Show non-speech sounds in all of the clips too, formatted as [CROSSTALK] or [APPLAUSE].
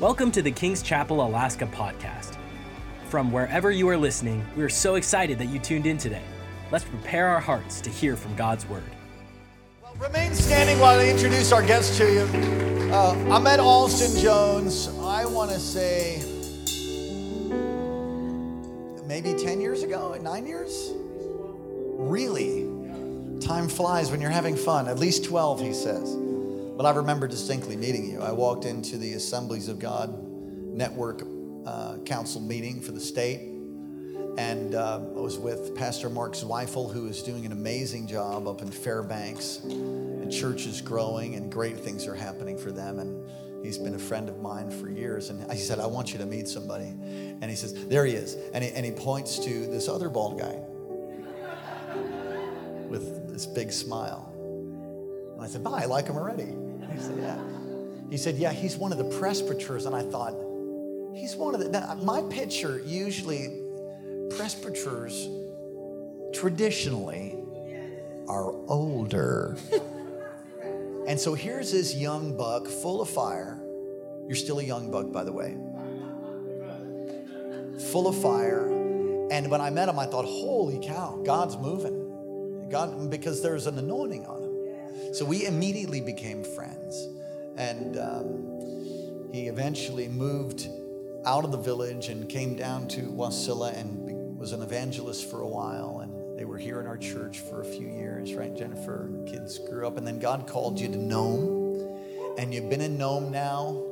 Welcome to the King's Chapel Alaska podcast. From wherever you are listening, we are so excited that you tuned in today. Let's prepare our hearts to hear from God's word. Well, remain standing while I introduce our guest to you. Uh, I met Alston Jones, I want to say, maybe 10 years ago, nine years? Really? Time flies when you're having fun. At least 12, he says. But I remember distinctly meeting you. I walked into the Assemblies of God Network uh, Council meeting for the state, and uh, I was with Pastor Mark Zweifel, who is doing an amazing job up in Fairbanks. The church is growing, and great things are happening for them. And he's been a friend of mine for years. And he said, I want you to meet somebody. And he says, There he is. And he, and he points to this other bald guy with this big smile. And I said, Bye, I like him already. He said, Yeah. He said, Yeah, he's one of the presbyters. And I thought, He's one of the. Now, my picture, usually, presbyters traditionally are older. [LAUGHS] and so here's this young buck full of fire. You're still a young buck, by the way. Full of fire. And when I met him, I thought, holy cow, God's moving. God, because there's an anointing on him. So we immediately became friends. And um, he eventually moved out of the village and came down to Wasilla and was an evangelist for a while. And they were here in our church for a few years, right, Jennifer? Kids grew up. And then God called you to Nome. And you've been in Nome now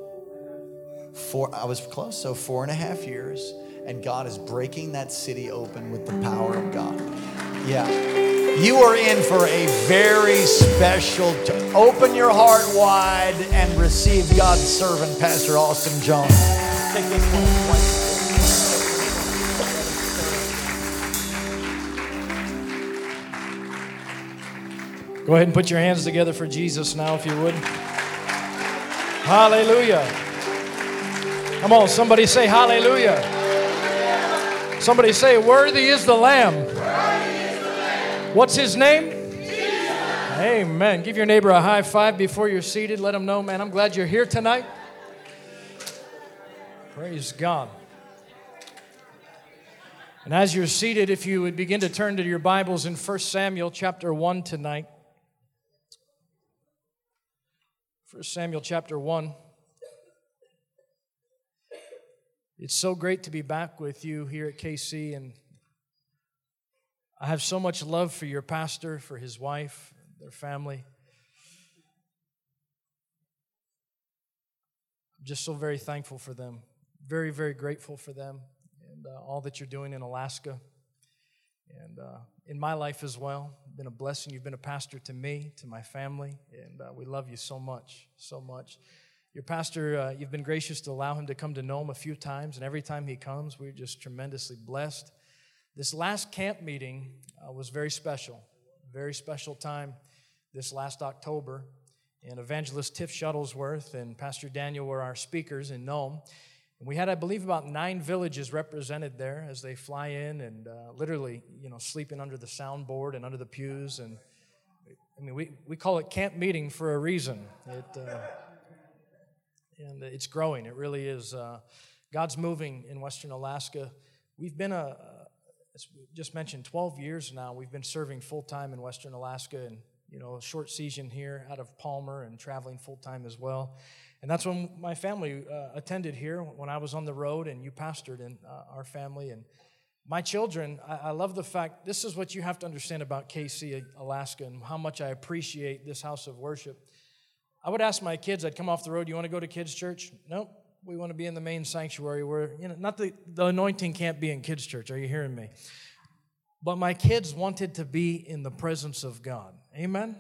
for, I was close, so four and a half years. And God is breaking that city open with the power of God. Yeah. You are in for a very special, t- open your heart wide and receive God's servant, Pastor Austin Jones. Take this one. Go ahead and put your hands together for Jesus now, if you would. Hallelujah. Come on, somebody say hallelujah. Somebody say, Worthy is the Lamb. What's his name? Jesus. Amen. Give your neighbor a high five before you're seated. Let them know, man, I'm glad you're here tonight. Praise God. And as you're seated, if you would begin to turn to your Bibles in 1 Samuel chapter 1 tonight. 1 Samuel chapter 1. It's so great to be back with you here at KC, and I have so much love for your pastor, for his wife, their family. I'm just so very thankful for them, very, very grateful for them and uh, all that you're doing in Alaska and uh, in my life as well. Been a blessing. You've been a pastor to me, to my family, and uh, we love you so much, so much. Your pastor, uh, you've been gracious to allow him to come to Nome a few times, and every time he comes, we're just tremendously blessed. This last camp meeting uh, was very special, very special time this last October. And Evangelist Tiff Shuttlesworth and Pastor Daniel were our speakers in Nome. And we had, I believe, about nine villages represented there as they fly in and uh, literally, you know, sleeping under the soundboard and under the pews. And I mean, we, we call it camp meeting for a reason. It, uh, and it's growing. It really is. Uh, God's moving in Western Alaska. We've been a, as we just mentioned, 12 years now. We've been serving full time in Western Alaska, and you know, a short season here out of Palmer, and traveling full time as well. And that's when my family uh, attended here when I was on the road, and you pastored in uh, our family. And my children, I, I love the fact this is what you have to understand about KC, Alaska, and how much I appreciate this house of worship. I would ask my kids, I'd come off the road, you want to go to kids' church? Nope. We want to be in the main sanctuary where, you know, not the, the anointing can't be in kids' church. Are you hearing me? But my kids wanted to be in the presence of God. Amen?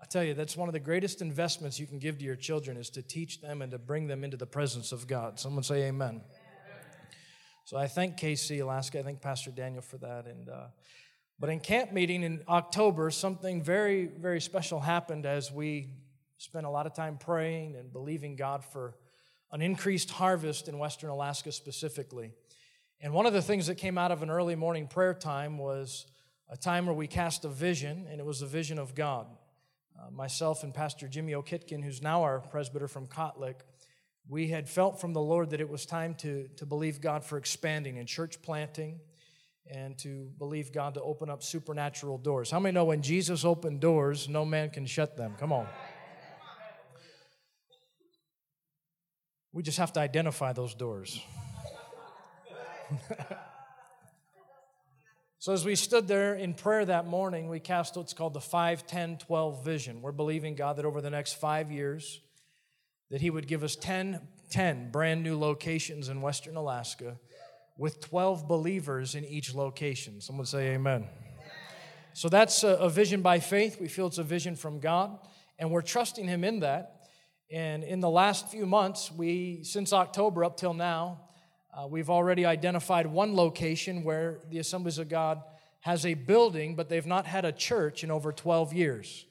I tell you, that's one of the greatest investments you can give to your children is to teach them and to bring them into the presence of God. Someone say amen. So I thank KC Alaska. I thank Pastor Daniel for that. And uh, but in camp meeting in October, something very, very special happened as we spent a lot of time praying and believing God for an increased harvest in Western Alaska specifically. And one of the things that came out of an early morning prayer time was a time where we cast a vision, and it was a vision of God. Uh, myself and Pastor Jimmy O'Kitkin, who's now our presbyter from Kotlik, we had felt from the Lord that it was time to, to believe God for expanding and church planting and to believe God to open up supernatural doors. How many know when Jesus opened doors, no man can shut them? Come on. We just have to identify those doors. [LAUGHS] so, as we stood there in prayer that morning, we cast what's called the 5, 10, 12 vision. We're believing God that over the next five years, that He would give us 10, 10 brand new locations in Western Alaska with 12 believers in each location. Someone say amen. So that's a, a vision by faith. We feel it's a vision from God, and we're trusting Him in that. And in the last few months, we, since October up till now, uh, we've already identified one location where the Assemblies of God has a building, but they've not had a church in over 12 years.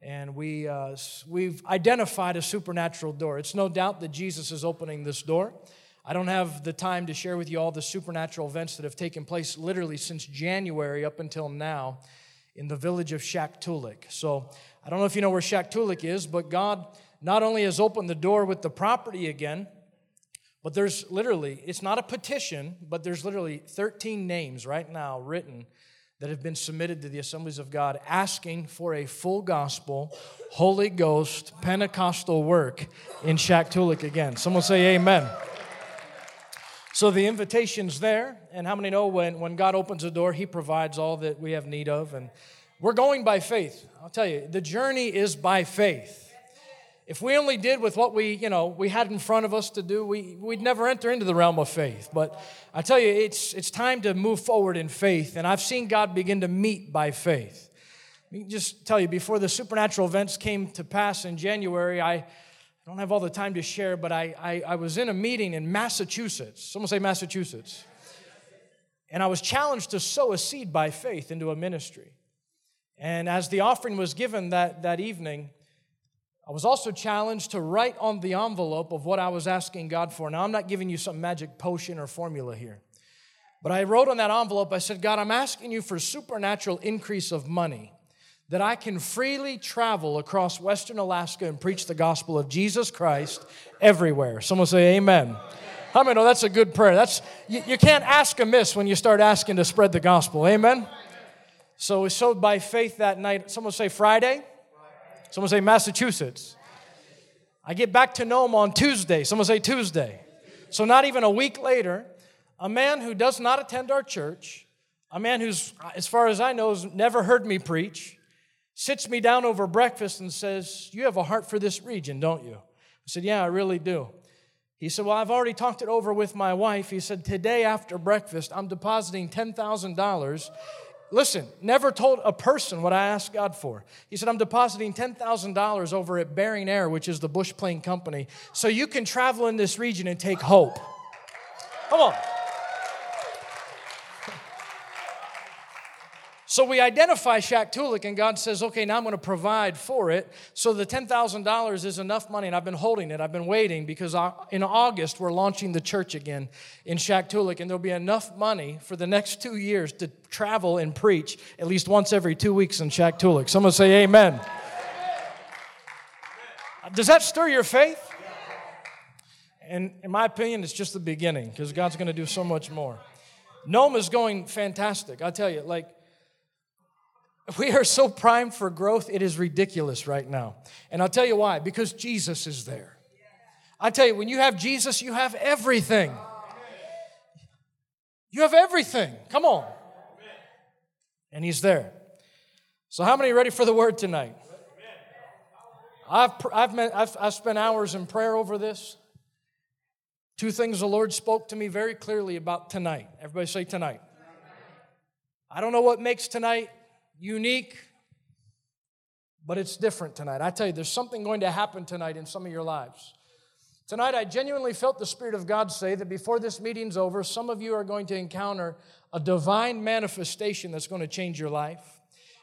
And we, uh, we've identified a supernatural door. It's no doubt that Jesus is opening this door. I don't have the time to share with you all the supernatural events that have taken place literally since January up until now in the village of Shaktoolik. So I don't know if you know where Shaktoolik is, but God not only has opened the door with the property again, but there's literally, it's not a petition, but there's literally 13 names right now written that have been submitted to the assemblies of God asking for a full gospel, Holy Ghost, Pentecostal work in Shaktoolik again. Someone say amen. So the invitation's there, and how many know when, when God opens a door, He provides all that we have need of? And we're going by faith. I'll tell you, the journey is by faith. If we only did with what we, you know, we had in front of us to do, we, we'd never enter into the realm of faith. But I tell you, it's, it's time to move forward in faith. And I've seen God begin to meet by faith. Let me just tell you, before the supernatural events came to pass in January, I, I don't have all the time to share, but I, I, I was in a meeting in Massachusetts. Someone say Massachusetts. And I was challenged to sow a seed by faith into a ministry. And as the offering was given that, that evening, I was also challenged to write on the envelope of what I was asking God for. Now, I'm not giving you some magic potion or formula here, but I wrote on that envelope, I said, God, I'm asking you for supernatural increase of money that I can freely travel across Western Alaska and preach the gospel of Jesus Christ everywhere. Someone say, Amen. How many know that's a good prayer? That's you, you can't ask amiss when you start asking to spread the gospel. Amen. So we sowed by faith that night. Someone say Friday. Someone say Massachusetts. I get back to Nome on Tuesday. Someone say Tuesday. So, not even a week later, a man who does not attend our church, a man who's, as far as I know, has never heard me preach, sits me down over breakfast and says, You have a heart for this region, don't you? I said, Yeah, I really do. He said, Well, I've already talked it over with my wife. He said, Today after breakfast, I'm depositing $10,000 Listen, never told a person what I asked God for. He said, I'm depositing $10,000 over at Bering Air, which is the Bush Plane Company, so you can travel in this region and take hope. Come on. So we identify Shaktoolik, and God says, okay, now I'm going to provide for it. So the $10,000 is enough money, and I've been holding it. I've been waiting because in August, we're launching the church again in Shaktoolik, and there'll be enough money for the next two years to travel and preach at least once every two weeks in Shaktoolik. Someone say, Amen. Does that stir your faith? And in my opinion, it's just the beginning because God's going to do so much more. Nome is going fantastic. I tell you, like, we are so primed for growth, it is ridiculous right now. And I'll tell you why because Jesus is there. I tell you, when you have Jesus, you have everything. You have everything. Come on. And He's there. So, how many ready for the word tonight? I've, I've, met, I've, I've spent hours in prayer over this. Two things the Lord spoke to me very clearly about tonight. Everybody say tonight. I don't know what makes tonight unique, but it's different tonight. I tell you, there's something going to happen tonight in some of your lives. Tonight, I genuinely felt the Spirit of God say that before this meeting's over, some of you are going to encounter a divine manifestation that's going to change your life.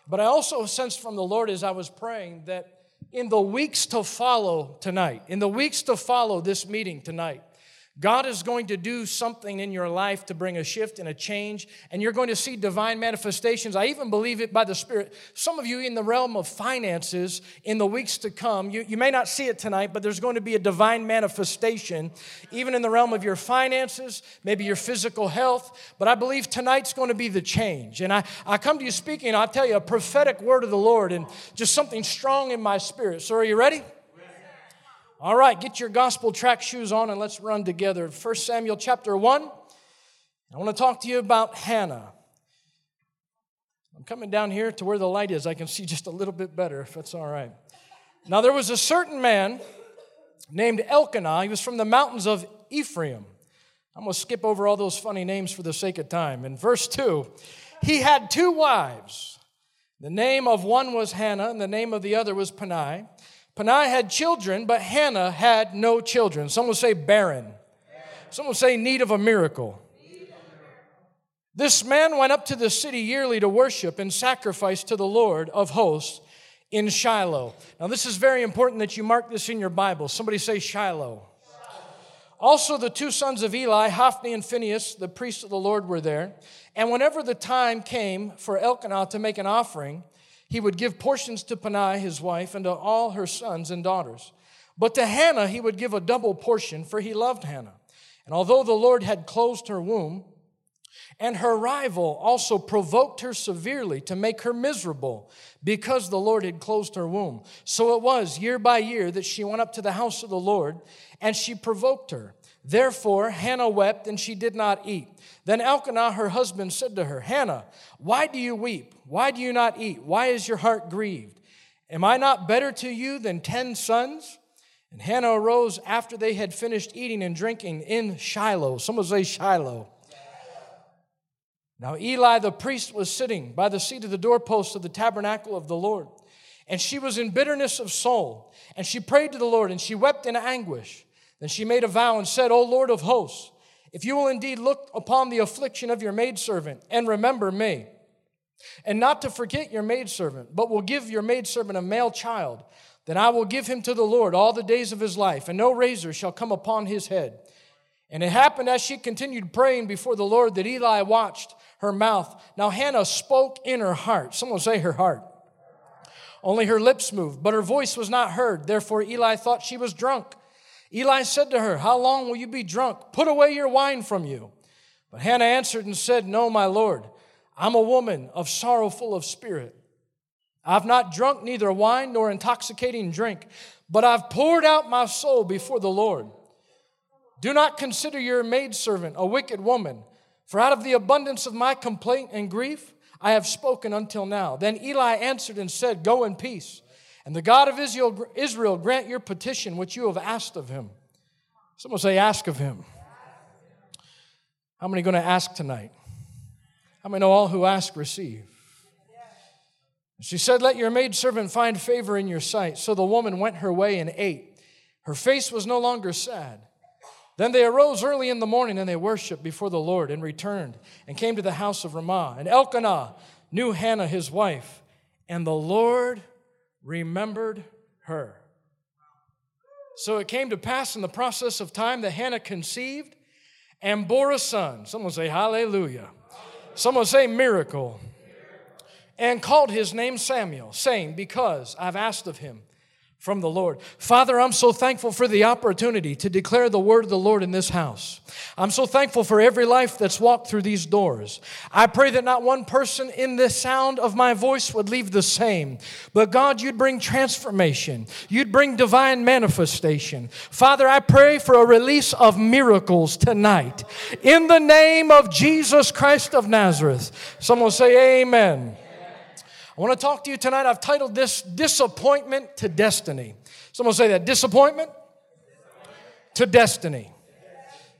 But I also sensed from the Lord as I was praying that in the weeks to follow tonight, in the weeks to follow this meeting tonight, God is going to do something in your life to bring a shift and a change, and you're going to see divine manifestations. I even believe it by the Spirit. Some of you in the realm of finances in the weeks to come, you, you may not see it tonight, but there's going to be a divine manifestation, even in the realm of your finances, maybe your physical health. But I believe tonight's going to be the change. And I, I come to you speaking, I'll tell you a prophetic word of the Lord and just something strong in my spirit. So, are you ready? All right, get your gospel track shoes on and let's run together. 1 Samuel chapter 1. I want to talk to you about Hannah. I'm coming down here to where the light is. I can see just a little bit better, if that's all right. Now, there was a certain man named Elkanah. He was from the mountains of Ephraim. I'm going to skip over all those funny names for the sake of time. In verse 2, he had two wives. The name of one was Hannah, and the name of the other was Peninnah. Peninnah had children, but Hannah had no children. Some will say barren. Some will say need of a miracle. This man went up to the city yearly to worship and sacrifice to the Lord of hosts in Shiloh. Now, this is very important that you mark this in your Bible. Somebody say Shiloh. Also, the two sons of Eli, Hophni and Phinehas, the priests of the Lord, were there. And whenever the time came for Elkanah to make an offering, he would give portions to Peninnah, his wife, and to all her sons and daughters. But to Hannah he would give a double portion, for he loved Hannah. And although the Lord had closed her womb, and her rival also provoked her severely to make her miserable because the Lord had closed her womb. So it was year by year that she went up to the house of the Lord, and she provoked her. Therefore, Hannah wept, and she did not eat. Then Elkanah, her husband, said to her, Hannah, why do you weep? Why do you not eat? Why is your heart grieved? Am I not better to you than ten sons? And Hannah arose after they had finished eating and drinking in Shiloh. Someone say Shiloh. Now Eli the priest was sitting by the seat of the doorpost of the tabernacle of the Lord. And she was in bitterness of soul. And she prayed to the Lord, and she wept in anguish. Then she made a vow and said, O Lord of hosts, if you will indeed look upon the affliction of your maidservant and remember me, and not to forget your maidservant, but will give your maidservant a male child, then I will give him to the Lord all the days of his life, and no razor shall come upon his head. And it happened as she continued praying before the Lord that Eli watched her mouth. Now Hannah spoke in her heart. Someone say her heart. Only her lips moved, but her voice was not heard. Therefore Eli thought she was drunk. Eli said to her, How long will you be drunk? Put away your wine from you. But Hannah answered and said, No, my Lord, I'm a woman of sorrowful of spirit. I've not drunk neither wine nor intoxicating drink, but I've poured out my soul before the Lord. Do not consider your maidservant a wicked woman, for out of the abundance of my complaint and grief I have spoken until now. Then Eli answered and said, Go in peace. And the God of Israel, grant your petition which you have asked of him. Someone say, ask of him. How many going to ask tonight? How many know all who ask receive? She said, Let your maidservant find favor in your sight. So the woman went her way and ate. Her face was no longer sad. Then they arose early in the morning and they worshiped before the Lord and returned and came to the house of Ramah. And Elkanah knew Hannah his wife, and the Lord remembered her. So it came to pass in the process of time that Hannah conceived and bore a son. Someone say, Hallelujah. Someone say, Miracle. And called his name Samuel, saying, Because I've asked of him from the Lord. Father, I'm so thankful for the opportunity to declare the word of the Lord in this house. I'm so thankful for every life that's walked through these doors. I pray that not one person in the sound of my voice would leave the same, but God, you'd bring transformation. You'd bring divine manifestation. Father, I pray for a release of miracles tonight. In the name of Jesus Christ of Nazareth. Someone say, Amen. I want to talk to you tonight. I've titled this Disappointment to Destiny. Someone say that disappointment to destiny.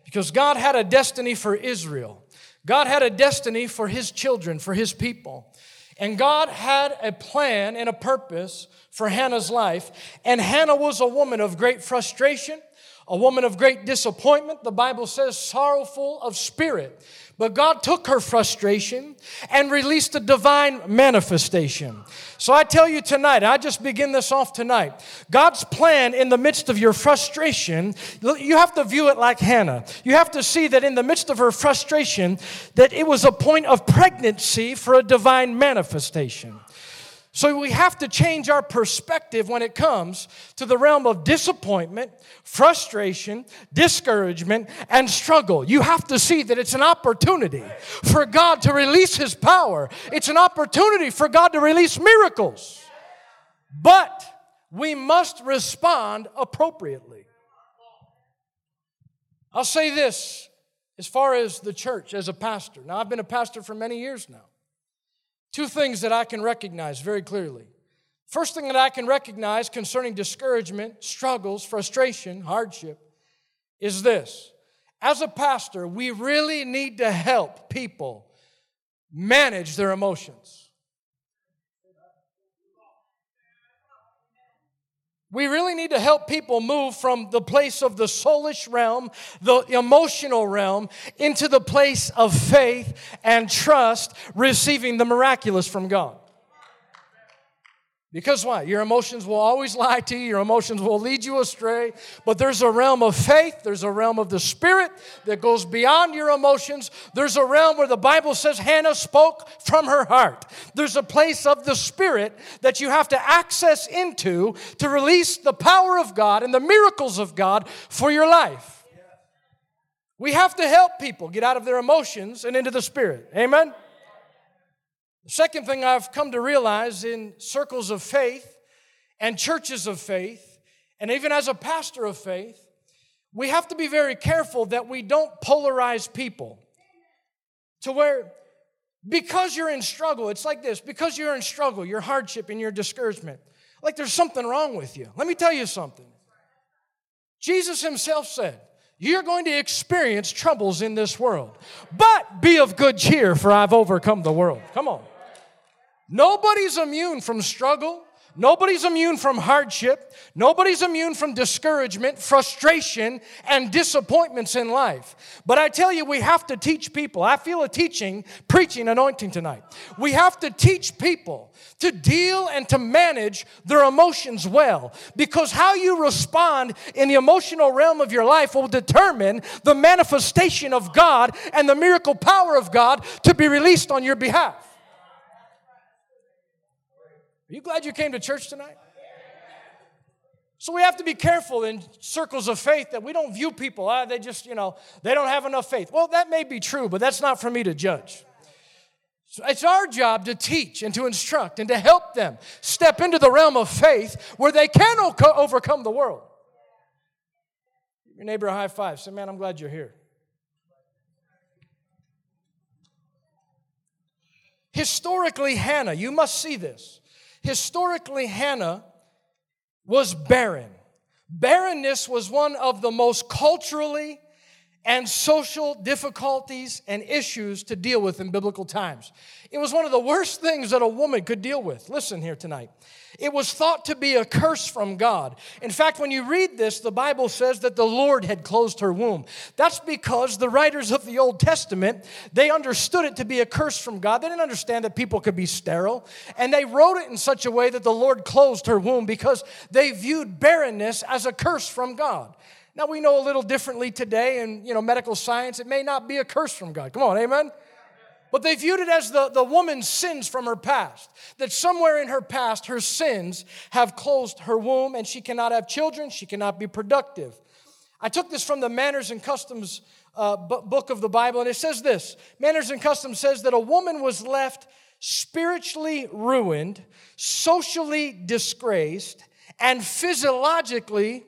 Because God had a destiny for Israel, God had a destiny for His children, for His people. And God had a plan and a purpose for Hannah's life. And Hannah was a woman of great frustration, a woman of great disappointment. The Bible says, sorrowful of spirit. But God took her frustration and released a divine manifestation. So I tell you tonight, I just begin this off tonight. God's plan in the midst of your frustration, you have to view it like Hannah. You have to see that in the midst of her frustration, that it was a point of pregnancy for a divine manifestation. So we have to change our perspective when it comes to the realm of disappointment, frustration, discouragement, and struggle. You have to see that it's an opportunity for God to release His power, it's an opportunity for God to release miracles. But we must respond appropriately. I'll say this as far as the church, as a pastor. Now, I've been a pastor for many years now. Two things that I can recognize very clearly. First thing that I can recognize concerning discouragement, struggles, frustration, hardship is this. As a pastor, we really need to help people manage their emotions. We really need to help people move from the place of the soulish realm, the emotional realm, into the place of faith and trust, receiving the miraculous from God. Because why? Your emotions will always lie to you, your emotions will lead you astray. But there's a realm of faith, there's a realm of the spirit that goes beyond your emotions. There's a realm where the Bible says Hannah spoke from her heart. There's a place of the spirit that you have to access into to release the power of God and the miracles of God for your life. We have to help people get out of their emotions and into the spirit. Amen. The second thing I've come to realize in circles of faith and churches of faith, and even as a pastor of faith, we have to be very careful that we don't polarize people to where because you're in struggle, it's like this because you're in struggle, your hardship and your discouragement, like there's something wrong with you. Let me tell you something. Jesus himself said, You're going to experience troubles in this world, but be of good cheer, for I've overcome the world. Come on. Nobody's immune from struggle. Nobody's immune from hardship. Nobody's immune from discouragement, frustration, and disappointments in life. But I tell you, we have to teach people. I feel a teaching, preaching anointing tonight. We have to teach people to deal and to manage their emotions well because how you respond in the emotional realm of your life will determine the manifestation of God and the miracle power of God to be released on your behalf. Are you glad you came to church tonight? So we have to be careful in circles of faith that we don't view people, ah, they just, you know, they don't have enough faith. Well, that may be true, but that's not for me to judge. So it's our job to teach and to instruct and to help them step into the realm of faith where they can overcome the world. Give Your neighbor a high five. Say, man, I'm glad you're here. Historically, Hannah, you must see this. Historically, Hannah was barren. Barrenness was one of the most culturally and social difficulties and issues to deal with in biblical times. It was one of the worst things that a woman could deal with. Listen here tonight. It was thought to be a curse from God. In fact, when you read this, the Bible says that the Lord had closed her womb. That's because the writers of the Old Testament, they understood it to be a curse from God. They didn't understand that people could be sterile, and they wrote it in such a way that the Lord closed her womb because they viewed barrenness as a curse from God. Now we know a little differently today in you know medical science. It may not be a curse from God. Come on, amen. But they viewed it as the, the woman's sins from her past. That somewhere in her past, her sins have closed her womb and she cannot have children, she cannot be productive. I took this from the Manners and Customs uh, book of the Bible, and it says this Manners and Customs says that a woman was left spiritually ruined, socially disgraced, and physiologically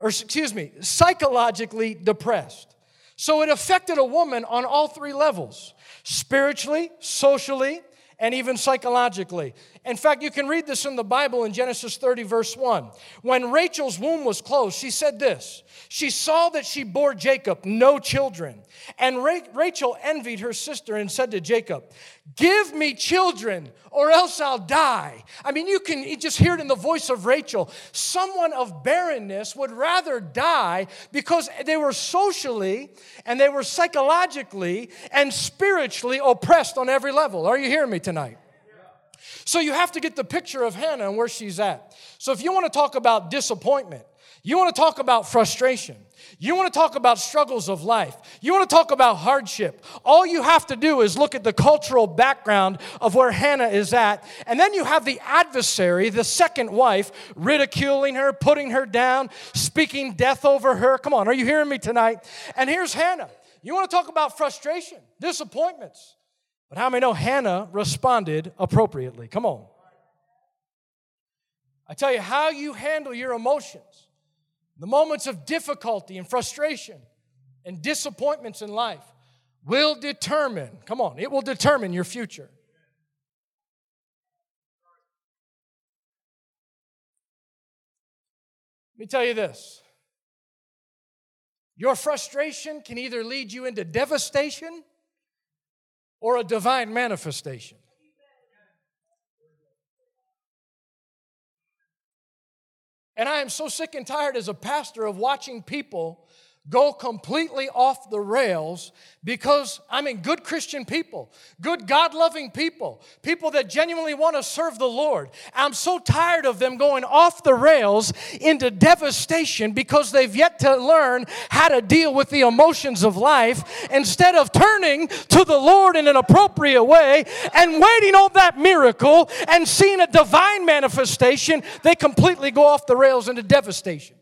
or excuse me, psychologically depressed. So it affected a woman on all three levels spiritually, socially, and even psychologically. In fact, you can read this in the Bible in Genesis 30, verse 1. When Rachel's womb was closed, she said this She saw that she bore Jacob no children. And Rachel envied her sister and said to Jacob, Give me children, or else I'll die. I mean, you can just hear it in the voice of Rachel. Someone of barrenness would rather die because they were socially and they were psychologically and spiritually oppressed on every level. Are you hearing me tonight? So you have to get the picture of Hannah and where she's at. So if you want to talk about disappointment, you want to talk about frustration, you want to talk about struggles of life, you want to talk about hardship, all you have to do is look at the cultural background of where Hannah is at. And then you have the adversary, the second wife, ridiculing her, putting her down, speaking death over her. Come on, are you hearing me tonight? And here's Hannah. You want to talk about frustration, disappointments. But how many know Hannah responded appropriately? Come on. I tell you, how you handle your emotions, the moments of difficulty and frustration and disappointments in life will determine, come on, it will determine your future. Let me tell you this your frustration can either lead you into devastation or a divine manifestation. And I am so sick and tired as a pastor of watching people go completely off the rails because I mean, good Christian people, good God loving people, people that genuinely want to serve the Lord. I'm so tired of them going off the rails into devastation because they've yet to learn how to deal with the emotions of life instead of turning to the Lord in an appropriate way and waiting on that miracle and seeing a divine manifestation. They completely go off the rails into devastation.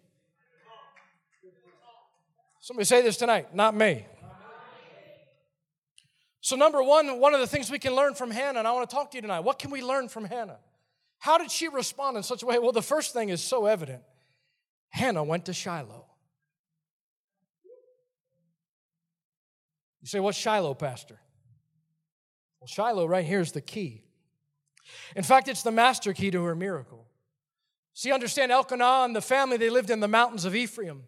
Somebody say this tonight, not me. So, number one, one of the things we can learn from Hannah, and I want to talk to you tonight, what can we learn from Hannah? How did she respond in such a way? Well, the first thing is so evident Hannah went to Shiloh. You say, What's Shiloh, Pastor? Well, Shiloh right here is the key. In fact, it's the master key to her miracle. See, understand Elkanah and the family, they lived in the mountains of Ephraim.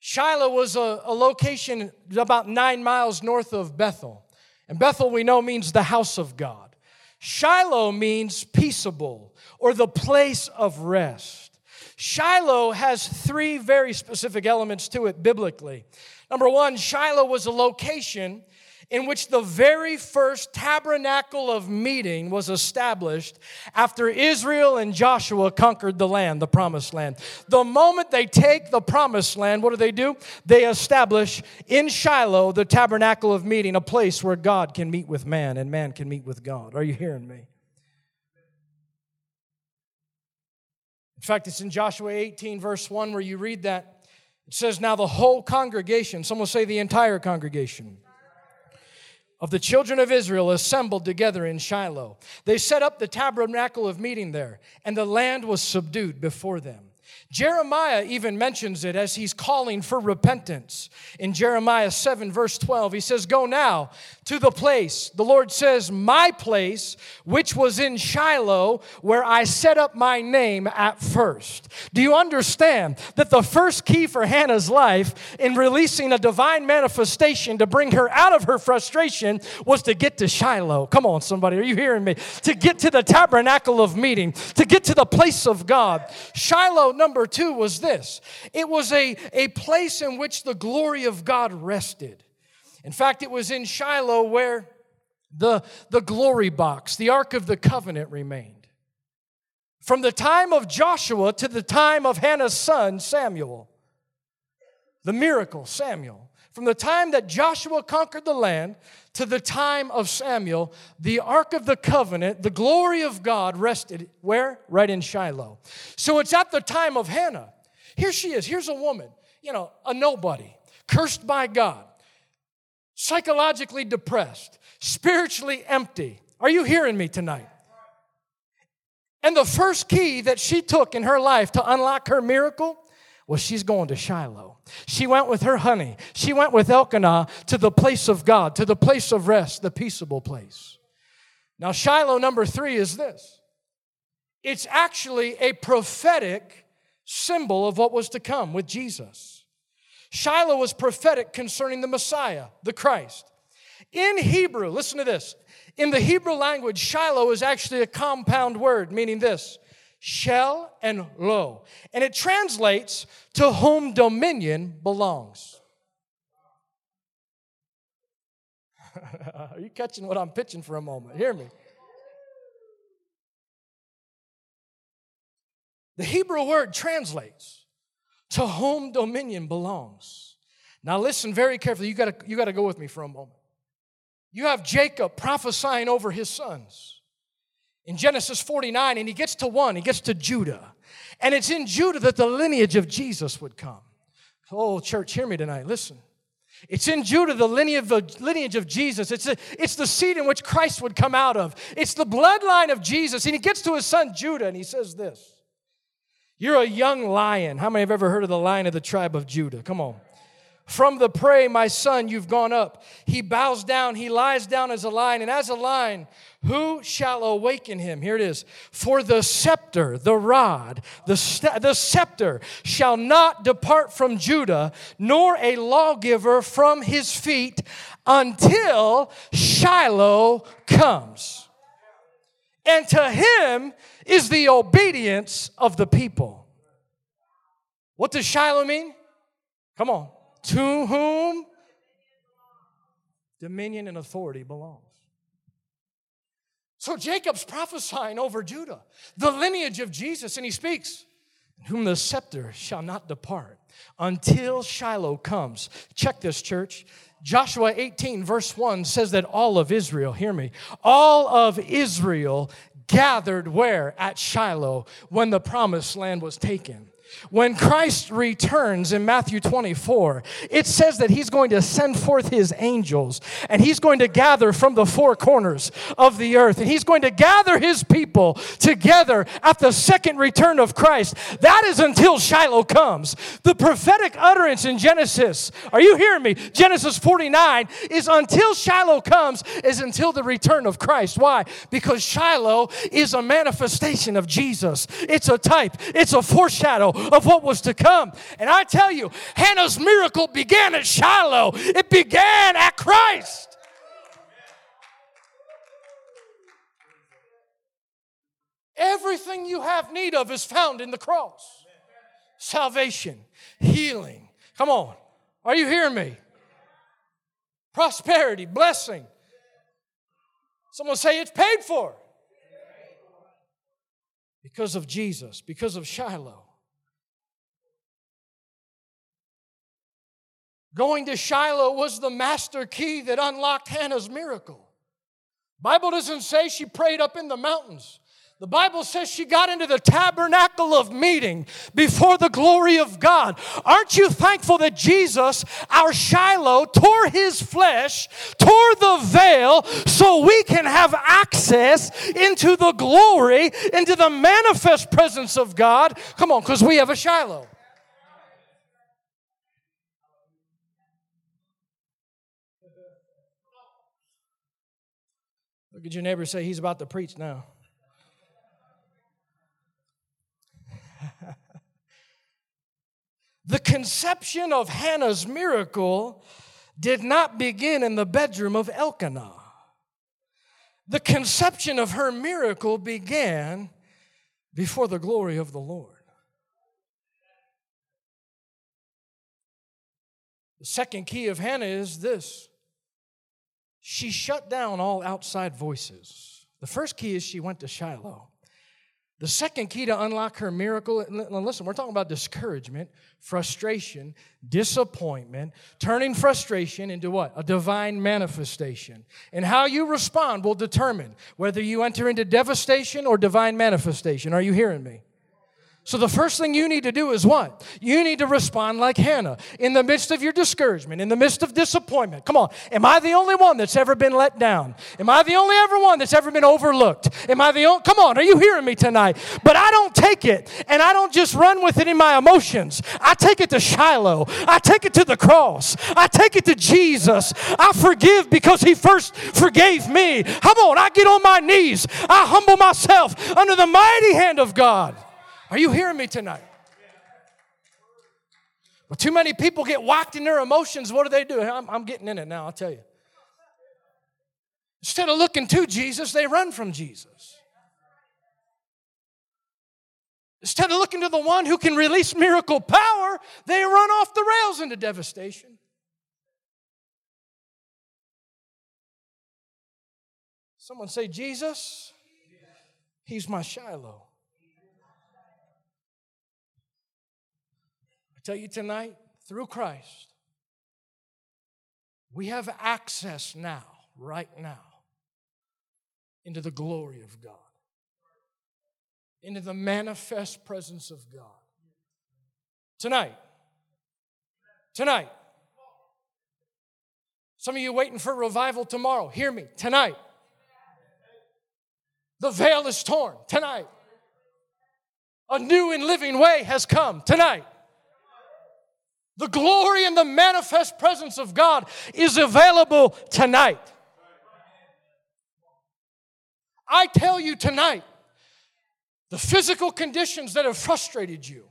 Shiloh was a, a location about nine miles north of Bethel. And Bethel, we know, means the house of God. Shiloh means peaceable or the place of rest. Shiloh has three very specific elements to it biblically. Number one, Shiloh was a location in which the very first tabernacle of meeting was established after Israel and Joshua conquered the land, the promised land. The moment they take the promised land, what do they do? They establish in Shiloh the tabernacle of meeting, a place where God can meet with man and man can meet with God. Are you hearing me? In fact, it's in Joshua 18, verse 1, where you read that. It says, Now the whole congregation, someone say the entire congregation of the children of Israel assembled together in Shiloh. They set up the tabernacle of meeting there, and the land was subdued before them. Jeremiah even mentions it as he's calling for repentance. In Jeremiah 7, verse 12, he says, Go now to the place, the Lord says, My place, which was in Shiloh, where I set up my name at first. Do you understand that the first key for Hannah's life in releasing a divine manifestation to bring her out of her frustration was to get to Shiloh? Come on, somebody, are you hearing me? To get to the tabernacle of meeting, to get to the place of God. Shiloh, number number two was this it was a, a place in which the glory of God rested. In fact, it was in Shiloh where the, the glory box, the Ark of the Covenant, remained. From the time of Joshua to the time of Hannah's son, Samuel, the miracle, Samuel. From the time that Joshua conquered the land to the time of Samuel, the Ark of the Covenant, the glory of God rested where? Right in Shiloh. So it's at the time of Hannah. Here she is. Here's a woman, you know, a nobody, cursed by God, psychologically depressed, spiritually empty. Are you hearing me tonight? And the first key that she took in her life to unlock her miracle well, she's going to Shiloh. She went with her honey. She went with Elkanah to the place of God, to the place of rest, the peaceable place. Now, Shiloh number three is this it's actually a prophetic symbol of what was to come with Jesus. Shiloh was prophetic concerning the Messiah, the Christ. In Hebrew, listen to this. In the Hebrew language, Shiloh is actually a compound word, meaning this shell and lo. And it translates to whom dominion belongs. [LAUGHS] Are you catching what I'm pitching for a moment? Hear me. The Hebrew word translates to whom dominion belongs. Now listen very carefully. You got you to go with me for a moment. You have Jacob prophesying over his sons in Genesis 49, and he gets to one, he gets to Judah. And it's in Judah that the lineage of Jesus would come. Oh, church, hear me tonight. Listen. It's in Judah, the lineage of, Jesus. It's, a, it's the seed in which Christ would come out of. It's the bloodline of Jesus. And he gets to his son Judah and he says this You're a young lion. How many have ever heard of the lion of the tribe of Judah? Come on. From the prey, my son, you've gone up. He bows down, he lies down as a lion, and as a lion, who shall awaken him? Here it is. For the scepter, the rod, the, st- the scepter shall not depart from Judah, nor a lawgiver from his feet until Shiloh comes. And to him is the obedience of the people. What does Shiloh mean? Come on to whom dominion and authority belongs. So Jacob's prophesying over Judah, the lineage of Jesus, and he speaks, whom the scepter shall not depart until Shiloh comes. Check this, church. Joshua 18, verse 1 says that all of Israel, hear me, all of Israel gathered where? At Shiloh when the promised land was taken. When Christ returns in Matthew 24, it says that he's going to send forth his angels and he's going to gather from the four corners of the earth and he's going to gather his people together at the second return of Christ. That is until Shiloh comes. The prophetic utterance in Genesis, are you hearing me? Genesis 49 is until Shiloh comes, is until the return of Christ. Why? Because Shiloh is a manifestation of Jesus, it's a type, it's a foreshadow of what was to come. And I tell you, Hannah's miracle began at Shiloh, it began at Christ. Everything you have need of is found in the cross salvation, healing. Come on. Are you hearing me? Prosperity, blessing. Someone say it's paid for. Because of Jesus, because of Shiloh. Going to Shiloh was the master key that unlocked Hannah's miracle. Bible doesn't say she prayed up in the mountains. The Bible says she got into the tabernacle of meeting before the glory of God. Aren't you thankful that Jesus, our Shiloh, tore his flesh, tore the veil, so we can have access into the glory, into the manifest presence of God? Come on, because we have a Shiloh. Look at your neighbor say, He's about to preach now. [LAUGHS] the conception of Hannah's miracle did not begin in the bedroom of Elkanah. The conception of her miracle began before the glory of the Lord. The second key of Hannah is this she shut down all outside voices. The first key is she went to Shiloh. The second key to unlock her miracle, listen, we're talking about discouragement, frustration, disappointment, turning frustration into what? A divine manifestation. And how you respond will determine whether you enter into devastation or divine manifestation. Are you hearing me? So, the first thing you need to do is what? You need to respond like Hannah in the midst of your discouragement, in the midst of disappointment. Come on, am I the only one that's ever been let down? Am I the only ever one that's ever been overlooked? Am I the only? Come on, are you hearing me tonight? But I don't take it and I don't just run with it in my emotions. I take it to Shiloh, I take it to the cross, I take it to Jesus. I forgive because He first forgave me. Come on, I get on my knees, I humble myself under the mighty hand of God. Are you hearing me tonight? But too many people get whacked in their emotions. What do they do? I'm, I'm getting in it now, I'll tell you. Instead of looking to Jesus, they run from Jesus. Instead of looking to the one who can release miracle power, they run off the rails into devastation. Someone say, Jesus, He's my Shiloh. Tell you tonight, through Christ, we have access now, right now, into the glory of God, into the manifest presence of God. Tonight, tonight, some of you waiting for revival tomorrow, hear me, tonight. The veil is torn tonight. A new and living way has come tonight. The glory and the manifest presence of God is available tonight. I tell you tonight, the physical conditions that have frustrated you,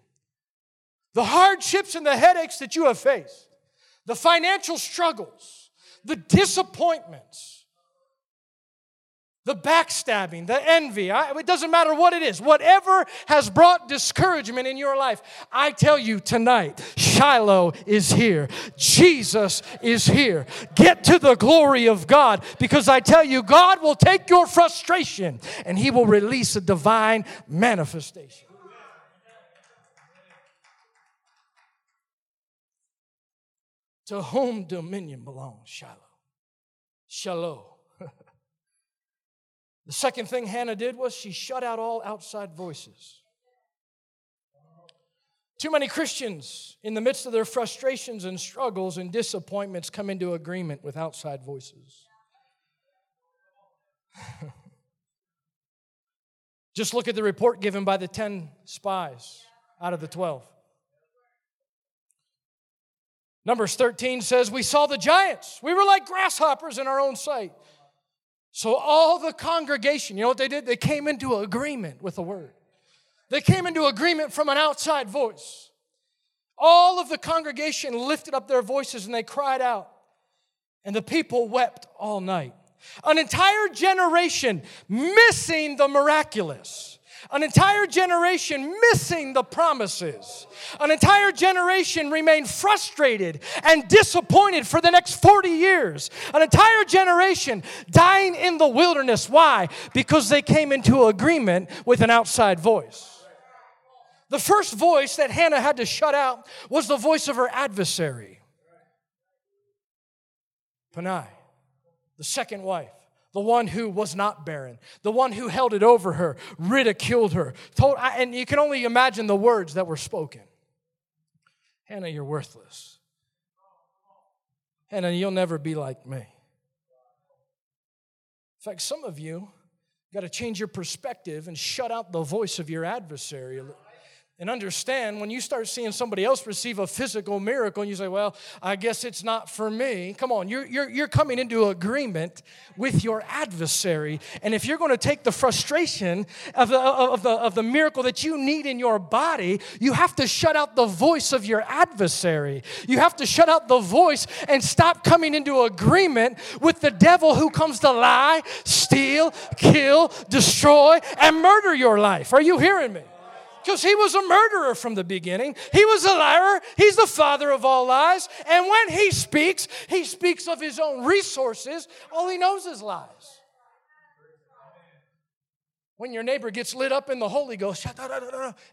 the hardships and the headaches that you have faced, the financial struggles, the disappointments, the backstabbing, the envy, I, it doesn't matter what it is, whatever has brought discouragement in your life, I tell you tonight, Shiloh is here. Jesus is here. Get to the glory of God because I tell you, God will take your frustration and He will release a divine manifestation. To whom dominion belongs, Shiloh. Shalom. The second thing Hannah did was she shut out all outside voices. Too many Christians, in the midst of their frustrations and struggles and disappointments, come into agreement with outside voices. [LAUGHS] Just look at the report given by the 10 spies out of the 12. Numbers 13 says, We saw the giants. We were like grasshoppers in our own sight. So all the congregation, you know what they did? They came into agreement with the word. They came into agreement from an outside voice. All of the congregation lifted up their voices and they cried out. And the people wept all night. An entire generation missing the miraculous an entire generation missing the promises. An entire generation remained frustrated and disappointed for the next 40 years. An entire generation dying in the wilderness. Why? Because they came into agreement with an outside voice. The first voice that Hannah had to shut out was the voice of her adversary, Peninnah, the second wife the one who was not barren, the one who held it over her, ridiculed her, told, and you can only imagine the words that were spoken. Hannah, you're worthless. Hannah, you'll never be like me. In fact, some of you got to change your perspective and shut out the voice of your adversary and understand when you start seeing somebody else receive a physical miracle and you say, Well, I guess it's not for me. Come on, you're, you're, you're coming into agreement with your adversary. And if you're going to take the frustration of the, of, the, of the miracle that you need in your body, you have to shut out the voice of your adversary. You have to shut out the voice and stop coming into agreement with the devil who comes to lie, steal, kill, destroy, and murder your life. Are you hearing me? Because he was a murderer from the beginning. He was a liar. He's the father of all lies. And when he speaks, he speaks of his own resources. All he knows is lies. When your neighbor gets lit up in the Holy Ghost,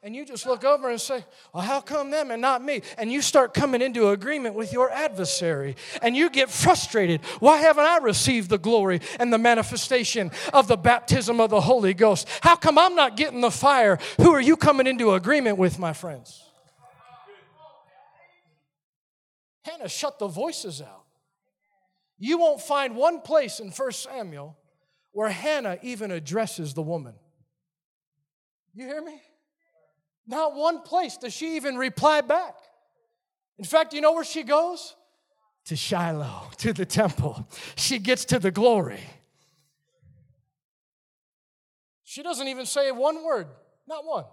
and you just look over and say, Well, how come them and not me? And you start coming into agreement with your adversary, and you get frustrated. Why haven't I received the glory and the manifestation of the baptism of the Holy Ghost? How come I'm not getting the fire? Who are you coming into agreement with, my friends? Hannah shut the voices out. You won't find one place in 1 Samuel where Hannah even addresses the woman. You hear me? Not one place does she even reply back. In fact, you know where she goes? To Shiloh, to the temple. She gets to the glory. She doesn't even say one word, not one.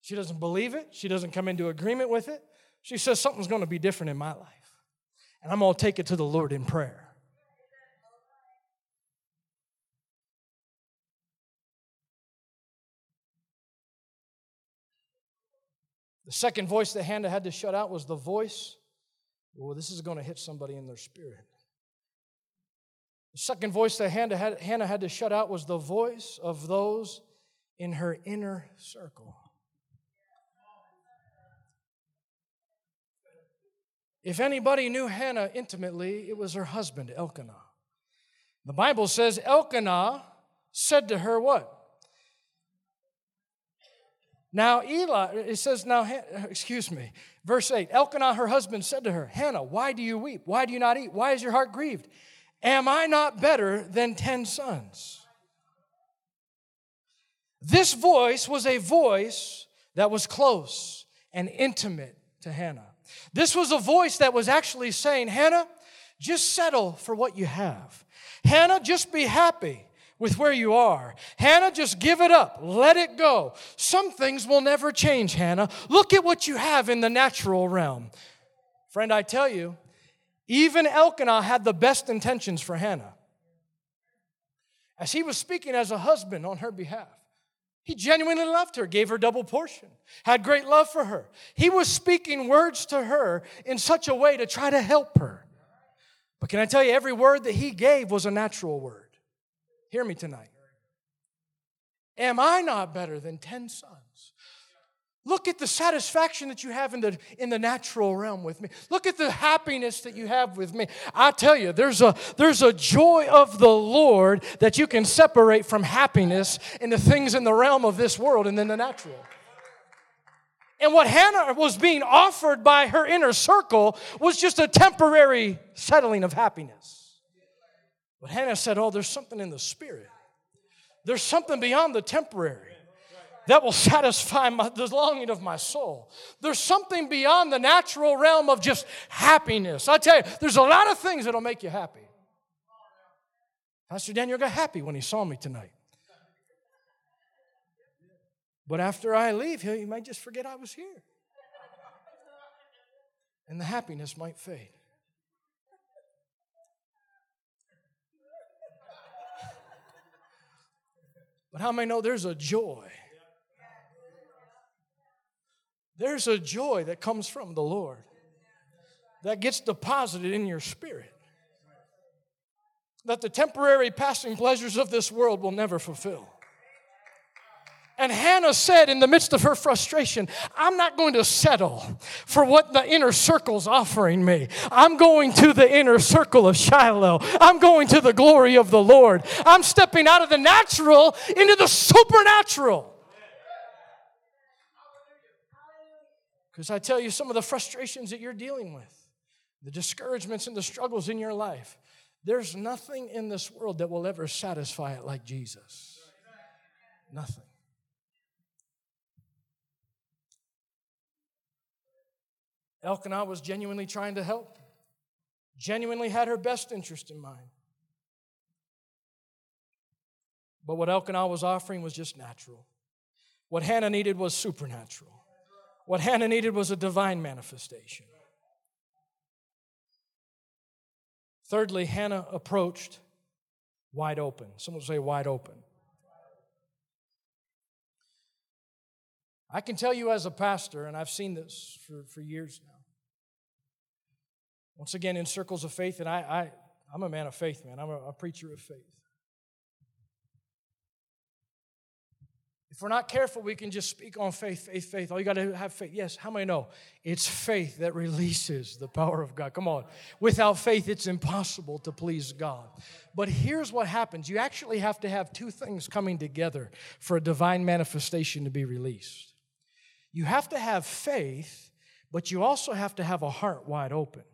She doesn't believe it. She doesn't come into agreement with it. She says something's going to be different in my life. And I'm going to take it to the Lord in prayer. The second voice that Hannah had to shut out was the voice. Well, this is going to hit somebody in their spirit. The second voice that Hannah had, Hannah had to shut out was the voice of those in her inner circle. If anybody knew Hannah intimately, it was her husband, Elkanah. The Bible says Elkanah said to her, What? Now, Eli, it says, now, excuse me, verse 8 Elkanah, her husband, said to her, Hannah, why do you weep? Why do you not eat? Why is your heart grieved? Am I not better than 10 sons? This voice was a voice that was close and intimate to Hannah. This was a voice that was actually saying, Hannah, just settle for what you have. Hannah, just be happy with where you are. Hannah, just give it up. Let it go. Some things will never change, Hannah. Look at what you have in the natural realm. Friend, I tell you, even Elkanah had the best intentions for Hannah. As he was speaking as a husband on her behalf, he genuinely loved her, gave her double portion, had great love for her. He was speaking words to her in such a way to try to help her. But can I tell you, every word that he gave was a natural word. Hear me tonight. Am I not better than 10 sons? Look at the satisfaction that you have in the, in the natural realm with me. Look at the happiness that you have with me. I tell you, there's a, there's a joy of the Lord that you can separate from happiness in the things in the realm of this world and in the natural. And what Hannah was being offered by her inner circle was just a temporary settling of happiness. But Hannah said, Oh, there's something in the spirit, there's something beyond the temporary that will satisfy my, the longing of my soul. There's something beyond the natural realm of just happiness. I tell you, there's a lot of things that'll make you happy. Pastor Daniel got happy when he saw me tonight. But after I leave, he might just forget I was here. And the happiness might fade. But how many know there's a joy there's a joy that comes from the Lord that gets deposited in your spirit that the temporary passing pleasures of this world will never fulfill. And Hannah said in the midst of her frustration, I'm not going to settle for what the inner circle's offering me. I'm going to the inner circle of Shiloh. I'm going to the glory of the Lord. I'm stepping out of the natural into the supernatural. Because I tell you, some of the frustrations that you're dealing with, the discouragements and the struggles in your life, there's nothing in this world that will ever satisfy it like Jesus. Nothing. Elkanah was genuinely trying to help, genuinely had her best interest in mind. But what Elkanah was offering was just natural. What Hannah needed was supernatural. What Hannah needed was a divine manifestation. Thirdly, Hannah approached wide open. Someone say wide open. I can tell you as a pastor, and I've seen this for, for years now. Once again, in circles of faith, and I, I, I'm a man of faith, man. I'm a, a preacher of faith. If we're not careful, we can just speak on faith, faith, faith. All you got to have faith. Yes, how many know? It's faith that releases the power of God. Come on. Without faith, it's impossible to please God. But here's what happens you actually have to have two things coming together for a divine manifestation to be released. You have to have faith, but you also have to have a heart wide open.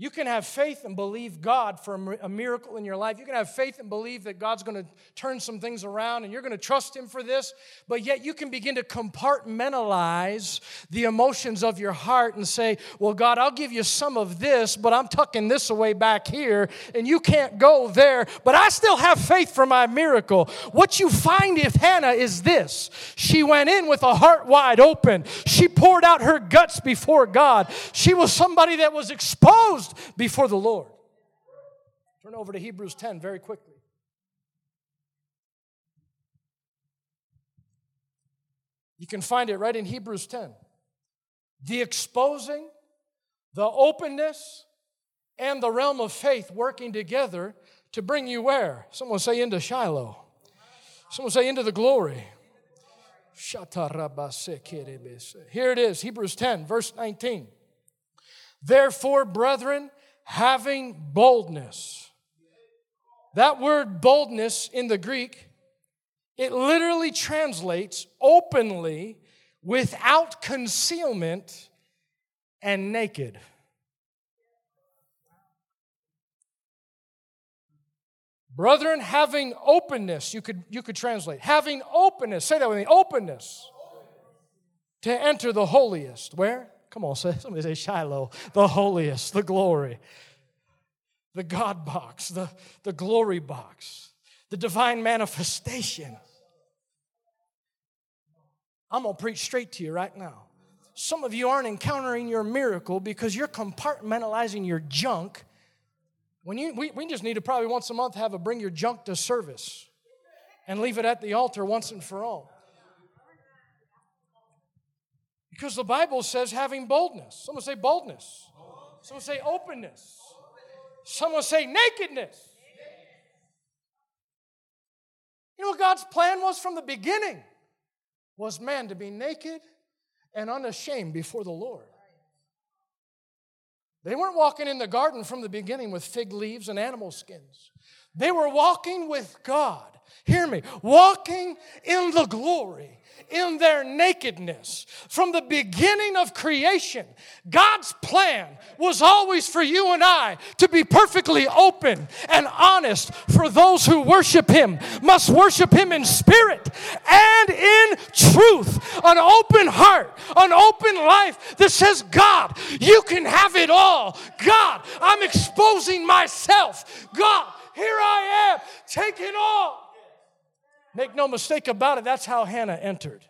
You can have faith and believe God for a miracle in your life. You can have faith and believe that God's going to turn some things around and you're going to trust Him for this, but yet you can begin to compartmentalize the emotions of your heart and say, Well, God, I'll give you some of this, but I'm tucking this away back here and you can't go there, but I still have faith for my miracle. What you find if Hannah is this she went in with a heart wide open, she poured out her guts before God. She was somebody that was exposed before the Lord. Turn over to Hebrews 10 very quickly. You can find it right in Hebrews 10. The exposing, the openness, and the realm of faith working together to bring you where? Someone say into Shiloh. Someone say into the glory. Here it is, Hebrews 10, verse 19. Therefore, brethren, having boldness. That word boldness in the Greek, it literally translates openly, without concealment, and naked. Brethren, having openness, you could, you could translate. Having openness, say that with me openness to enter the holiest. Where? Come on, say, somebody say Shiloh, the holiest, the glory, the God box, the, the glory box, the divine manifestation. I'm going to preach straight to you right now. Some of you aren't encountering your miracle because you're compartmentalizing your junk. When you, we, we just need to probably once a month have a bring your junk to service and leave it at the altar once and for all. Because the Bible says having boldness. Someone say boldness. Someone say openness. Someone say nakedness. You know what God's plan was from the beginning? Was man to be naked and unashamed before the Lord. They weren't walking in the garden from the beginning with fig leaves and animal skins. They were walking with God. Hear me, walking in the glory in their nakedness. From the beginning of creation, God's plan was always for you and I to be perfectly open and honest for those who worship Him, must worship Him in spirit and in truth. An open heart, an open life that says, God, you can have it all. God, I'm exposing myself. God, here I am. Take it all. Make no mistake about it, that's how Hannah entered.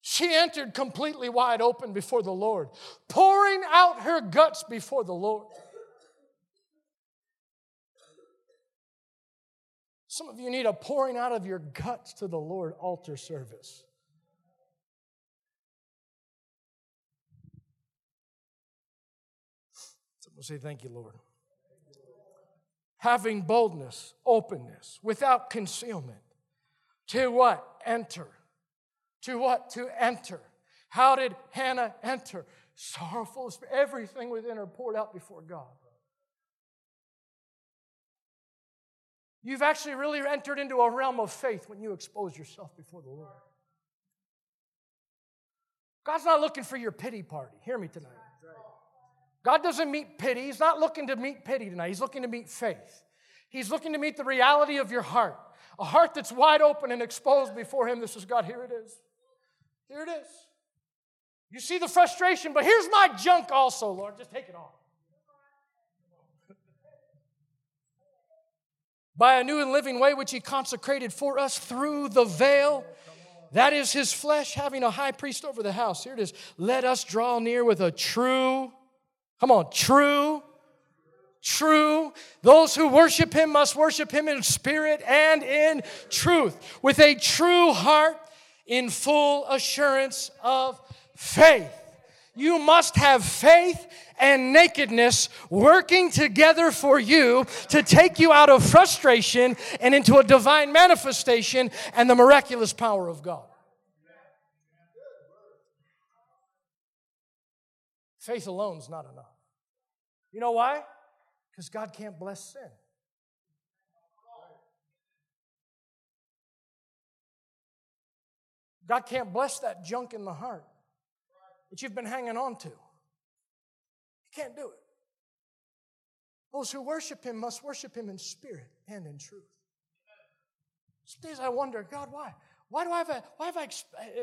She entered completely wide open before the Lord, pouring out her guts before the Lord. Some of you need a pouring out of your guts to the Lord altar service. Someone say, Thank you, Lord having boldness, openness, without concealment. To what? Enter. To what? To enter. How did Hannah enter? Sorrowful, everything within her poured out before God. You've actually really entered into a realm of faith when you expose yourself before the Lord. God's not looking for your pity party. Hear me tonight. God doesn't meet pity. He's not looking to meet pity tonight. He's looking to meet faith. He's looking to meet the reality of your heart. A heart that's wide open and exposed before Him. This is God. Here it is. Here it is. You see the frustration, but here's my junk also, Lord. Just take it all. By a new and living way which He consecrated for us through the veil. That is His flesh, having a high priest over the house. Here it is. Let us draw near with a true Come on, true, true. Those who worship him must worship him in spirit and in truth, with a true heart, in full assurance of faith. You must have faith and nakedness working together for you to take you out of frustration and into a divine manifestation and the miraculous power of God. Faith alone is not enough. You know why? Because God can't bless sin. God can't bless that junk in the heart that you've been hanging on to. He can't do it. Those who worship Him must worship Him in spirit and in truth. Some days I wonder, God, why? Why, do I have, why have I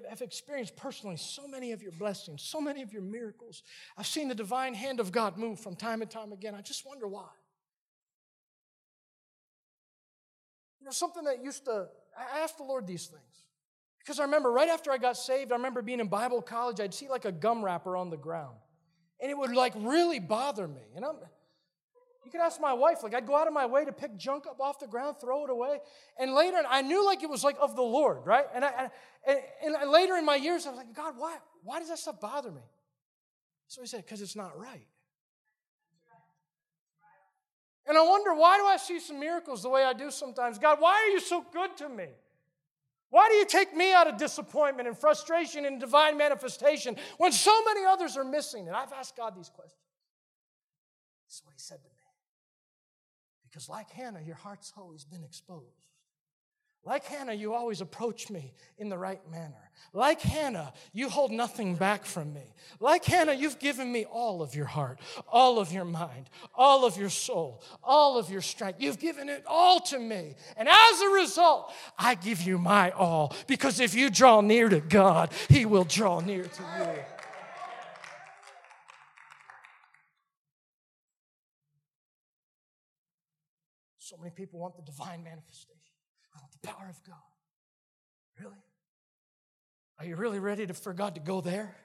have experienced personally so many of your blessings, so many of your miracles? I've seen the divine hand of God move from time and time again. I just wonder why. You know, something that used to, I asked the Lord these things. Because I remember right after I got saved, I remember being in Bible college, I'd see like a gum wrapper on the ground. And it would like really bother me. And I'm, you could ask my wife, like I'd go out of my way to pick junk up off the ground, throw it away. And later, I knew like it was like of the Lord, right? And, I, and, and later in my years, I was like, God, why, why does that stuff bother me? So he said, because it's not right. And I wonder, why do I see some miracles the way I do sometimes? God, why are you so good to me? Why do you take me out of disappointment and frustration and divine manifestation when so many others are missing? And I've asked God these questions. This is what He said to me. Because, like Hannah, your heart's always been exposed. Like Hannah, you always approach me in the right manner. Like Hannah, you hold nothing back from me. Like Hannah, you've given me all of your heart, all of your mind, all of your soul, all of your strength. You've given it all to me. And as a result, I give you my all because if you draw near to God, He will draw near to you. Many people want the divine manifestation I want the power of God. Really? Are you really ready to, for God to go there?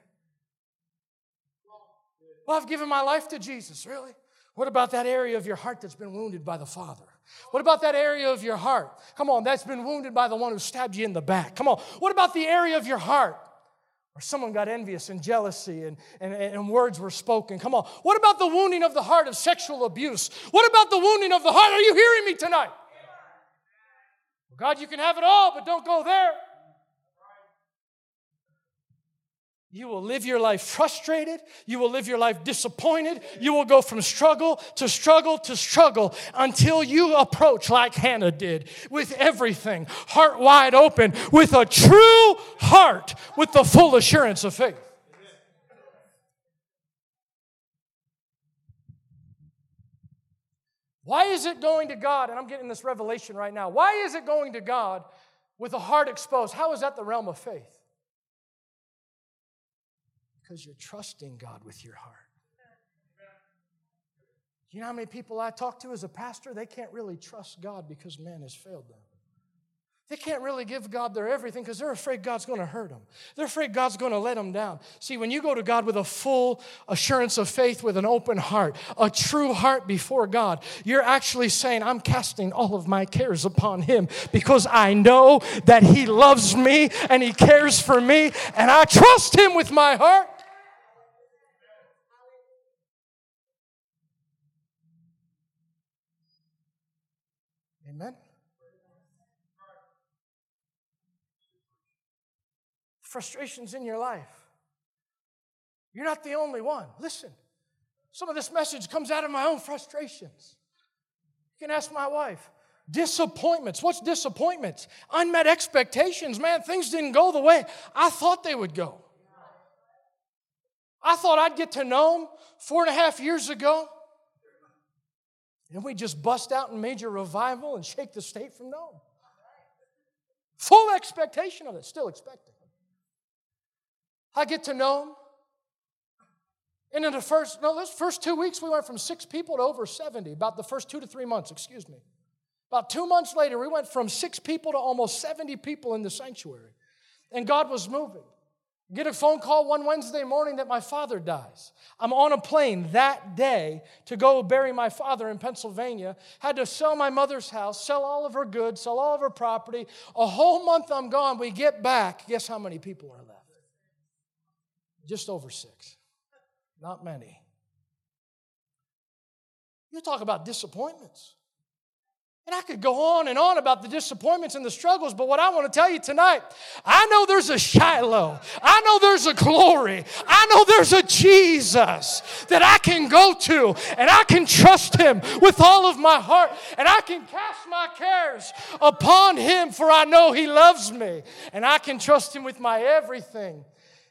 Well, I've given my life to Jesus. Really? What about that area of your heart that's been wounded by the Father? What about that area of your heart? Come on, that's been wounded by the one who stabbed you in the back. Come on. What about the area of your heart where someone got envious and jealousy and, and, and words were spoken? Come on. What about the wounding of the heart of sexual abuse? What about the wounding of the heart? Are you hearing me tonight? God, you can have it all, but don't go there. You will live your life frustrated. You will live your life disappointed. You will go from struggle to struggle to struggle until you approach, like Hannah did, with everything, heart wide open, with a true heart, with the full assurance of faith. Why is it going to God? And I'm getting this revelation right now. Why is it going to God with a heart exposed? How is that the realm of faith? Because you're trusting God with your heart. You know how many people I talk to as a pastor? They can't really trust God because man has failed them. They can't really give God their everything because they're afraid God's going to hurt them. They're afraid God's going to let them down. See, when you go to God with a full assurance of faith, with an open heart, a true heart before God, you're actually saying, I'm casting all of my cares upon Him because I know that He loves me and He cares for me, and I trust Him with my heart. Amen. Frustrations in your life. You're not the only one. Listen, some of this message comes out of my own frustrations. You can ask my wife. Disappointments. What's disappointments? Unmet expectations. Man, things didn't go the way I thought they would go. I thought I'd get to them four and a half years ago. And we just bust out in major revival and shake the state from Nome. Full expectation of it, still expecting. I get to know them. And in the first, no, those first two weeks, we went from six people to over 70, about the first two to three months, excuse me. About two months later, we went from six people to almost 70 people in the sanctuary. And God was moving. Get a phone call one Wednesday morning that my father dies. I'm on a plane that day to go bury my father in Pennsylvania. Had to sell my mother's house, sell all of her goods, sell all of her property. A whole month I'm gone. We get back. Guess how many people are left? Just over six. Not many. You talk about disappointments. And I could go on and on about the disappointments and the struggles, but what I want to tell you tonight, I know there's a Shiloh. I know there's a glory. I know there's a Jesus that I can go to and I can trust him with all of my heart and I can cast my cares upon him for I know he loves me and I can trust him with my everything.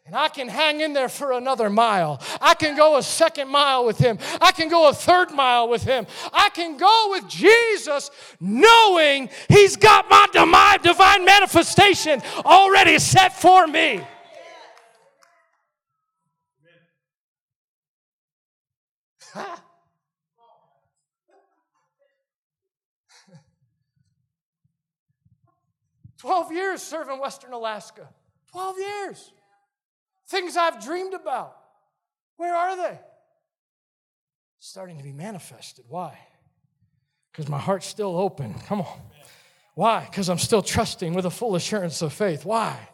And I can hang in there for another mile. I can go a second mile with him. I can go a third mile with him. I can go with Jesus knowing he's got my divine manifestation already set for me. [LAUGHS] Twelve years serving Western Alaska. Twelve years. Things I've dreamed about. Where are they? Starting to be manifested. Why? Because my heart's still open. Come on. Why? Because I'm still trusting with a full assurance of faith. Why?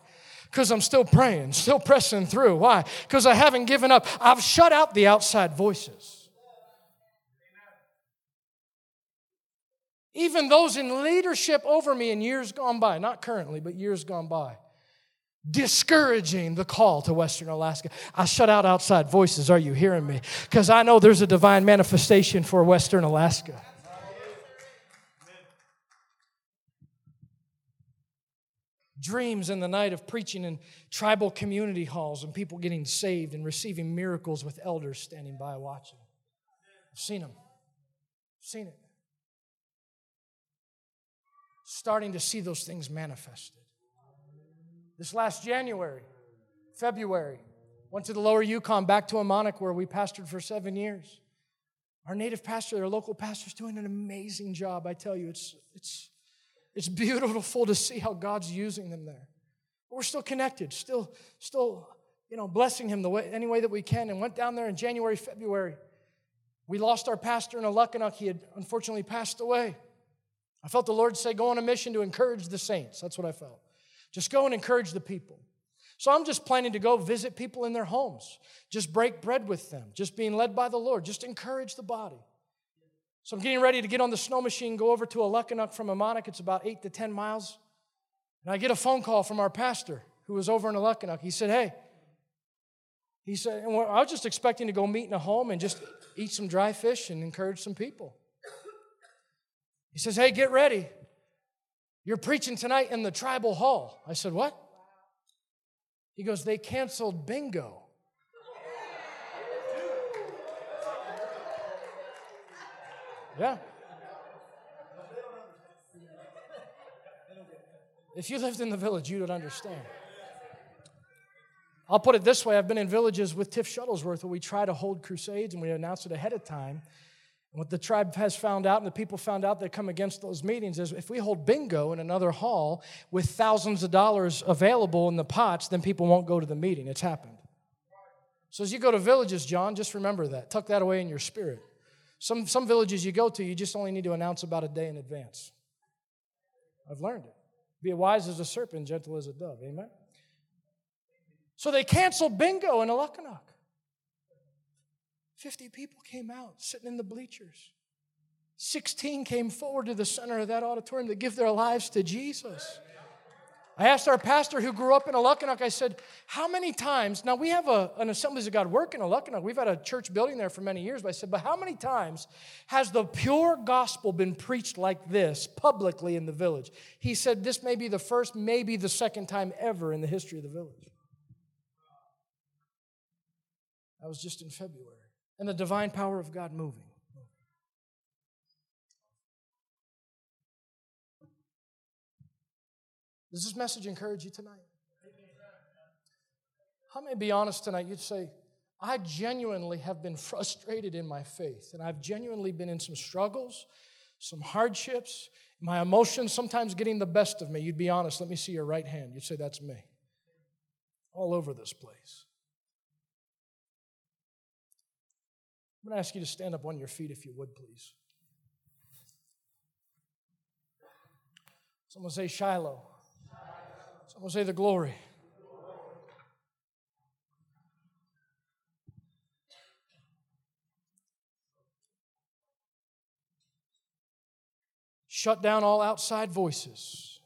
Because I'm still praying, still pressing through. Why? Because I haven't given up. I've shut out the outside voices. Even those in leadership over me in years gone by, not currently, but years gone by discouraging the call to Western Alaska. I shut out outside voices. Are you hearing me? Because I know there's a divine manifestation for Western Alaska. Dreams in the night of preaching in tribal community halls and people getting saved and receiving miracles with elders standing by watching. I've seen them. I've seen it. Starting to see those things manifested. This last January, February, went to the lower Yukon back to Emmonak where we pastored for seven years. Our native pastor, our local pastor, is doing an amazing job. I tell you, it's, it's, it's beautiful to see how God's using them there. But we're still connected, still, still, you know, blessing him the way, any way that we can. And went down there in January, February. We lost our pastor in Alakanuk. He had unfortunately passed away. I felt the Lord say, go on a mission to encourage the saints. That's what I felt. Just go and encourage the people. So I'm just planning to go visit people in their homes, just break bread with them, just being led by the Lord, just encourage the body. So I'm getting ready to get on the snow machine, go over to Alakanuk from Emmonak. It's about eight to 10 miles. And I get a phone call from our pastor who was over in Alakanuk. He said, Hey, he said, I was just expecting to go meet in a home and just eat some dry fish and encourage some people. He says, Hey, get ready. You're preaching tonight in the tribal hall. I said, What? He goes, They canceled bingo. Yeah. If you lived in the village, you would understand. I'll put it this way I've been in villages with Tiff Shuttlesworth where we try to hold crusades and we announce it ahead of time. What the tribe has found out and the people found out that come against those meetings is if we hold bingo in another hall with thousands of dollars available in the pots, then people won't go to the meeting. It's happened. So as you go to villages, John, just remember that. Tuck that away in your spirit. Some, some villages you go to, you just only need to announce about a day in advance. I've learned it. Be wise as a serpent, gentle as a dove. Amen? So they canceled bingo in Alakanuk. 50 people came out sitting in the bleachers. 16 came forward to the center of that auditorium to give their lives to Jesus. I asked our pastor who grew up in Alakanuk, I said, How many times? Now we have a, an Assemblies of God work in Alakanuk. We've had a church building there for many years, but I said, But how many times has the pure gospel been preached like this publicly in the village? He said, This may be the first, maybe the second time ever in the history of the village. That was just in February and the divine power of God moving. Does this message encourage you tonight? I may be honest tonight. You'd say, I genuinely have been frustrated in my faith, and I've genuinely been in some struggles, some hardships, my emotions sometimes getting the best of me. You'd be honest. Let me see your right hand. You'd say, That's me. All over this place. I'm going to ask you to stand up on your feet if you would, please. Someone say Shiloh. Someone say the glory. Shut down all outside voices.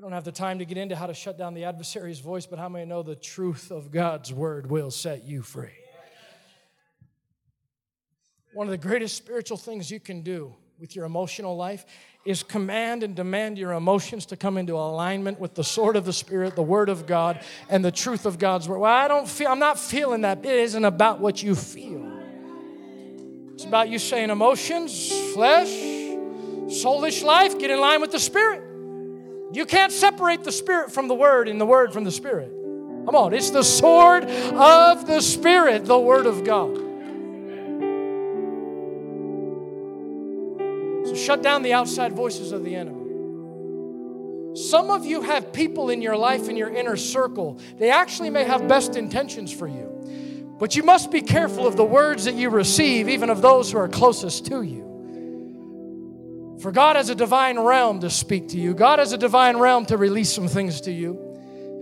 We don't have the time to get into how to shut down the adversary's voice, but how many know the truth of God's word will set you free? One of the greatest spiritual things you can do with your emotional life is command and demand your emotions to come into alignment with the sword of the Spirit, the Word of God, and the truth of God's Word. Well, I don't feel, I'm not feeling that. It isn't about what you feel. It's about you saying emotions, flesh, soulish life, get in line with the Spirit. You can't separate the Spirit from the Word and the Word from the Spirit. Come on, it's the sword of the Spirit, the Word of God. So shut down the outside voices of the enemy. Some of you have people in your life, in your inner circle, they actually may have best intentions for you. But you must be careful of the words that you receive, even of those who are closest to you. For God has a divine realm to speak to you, God has a divine realm to release some things to you.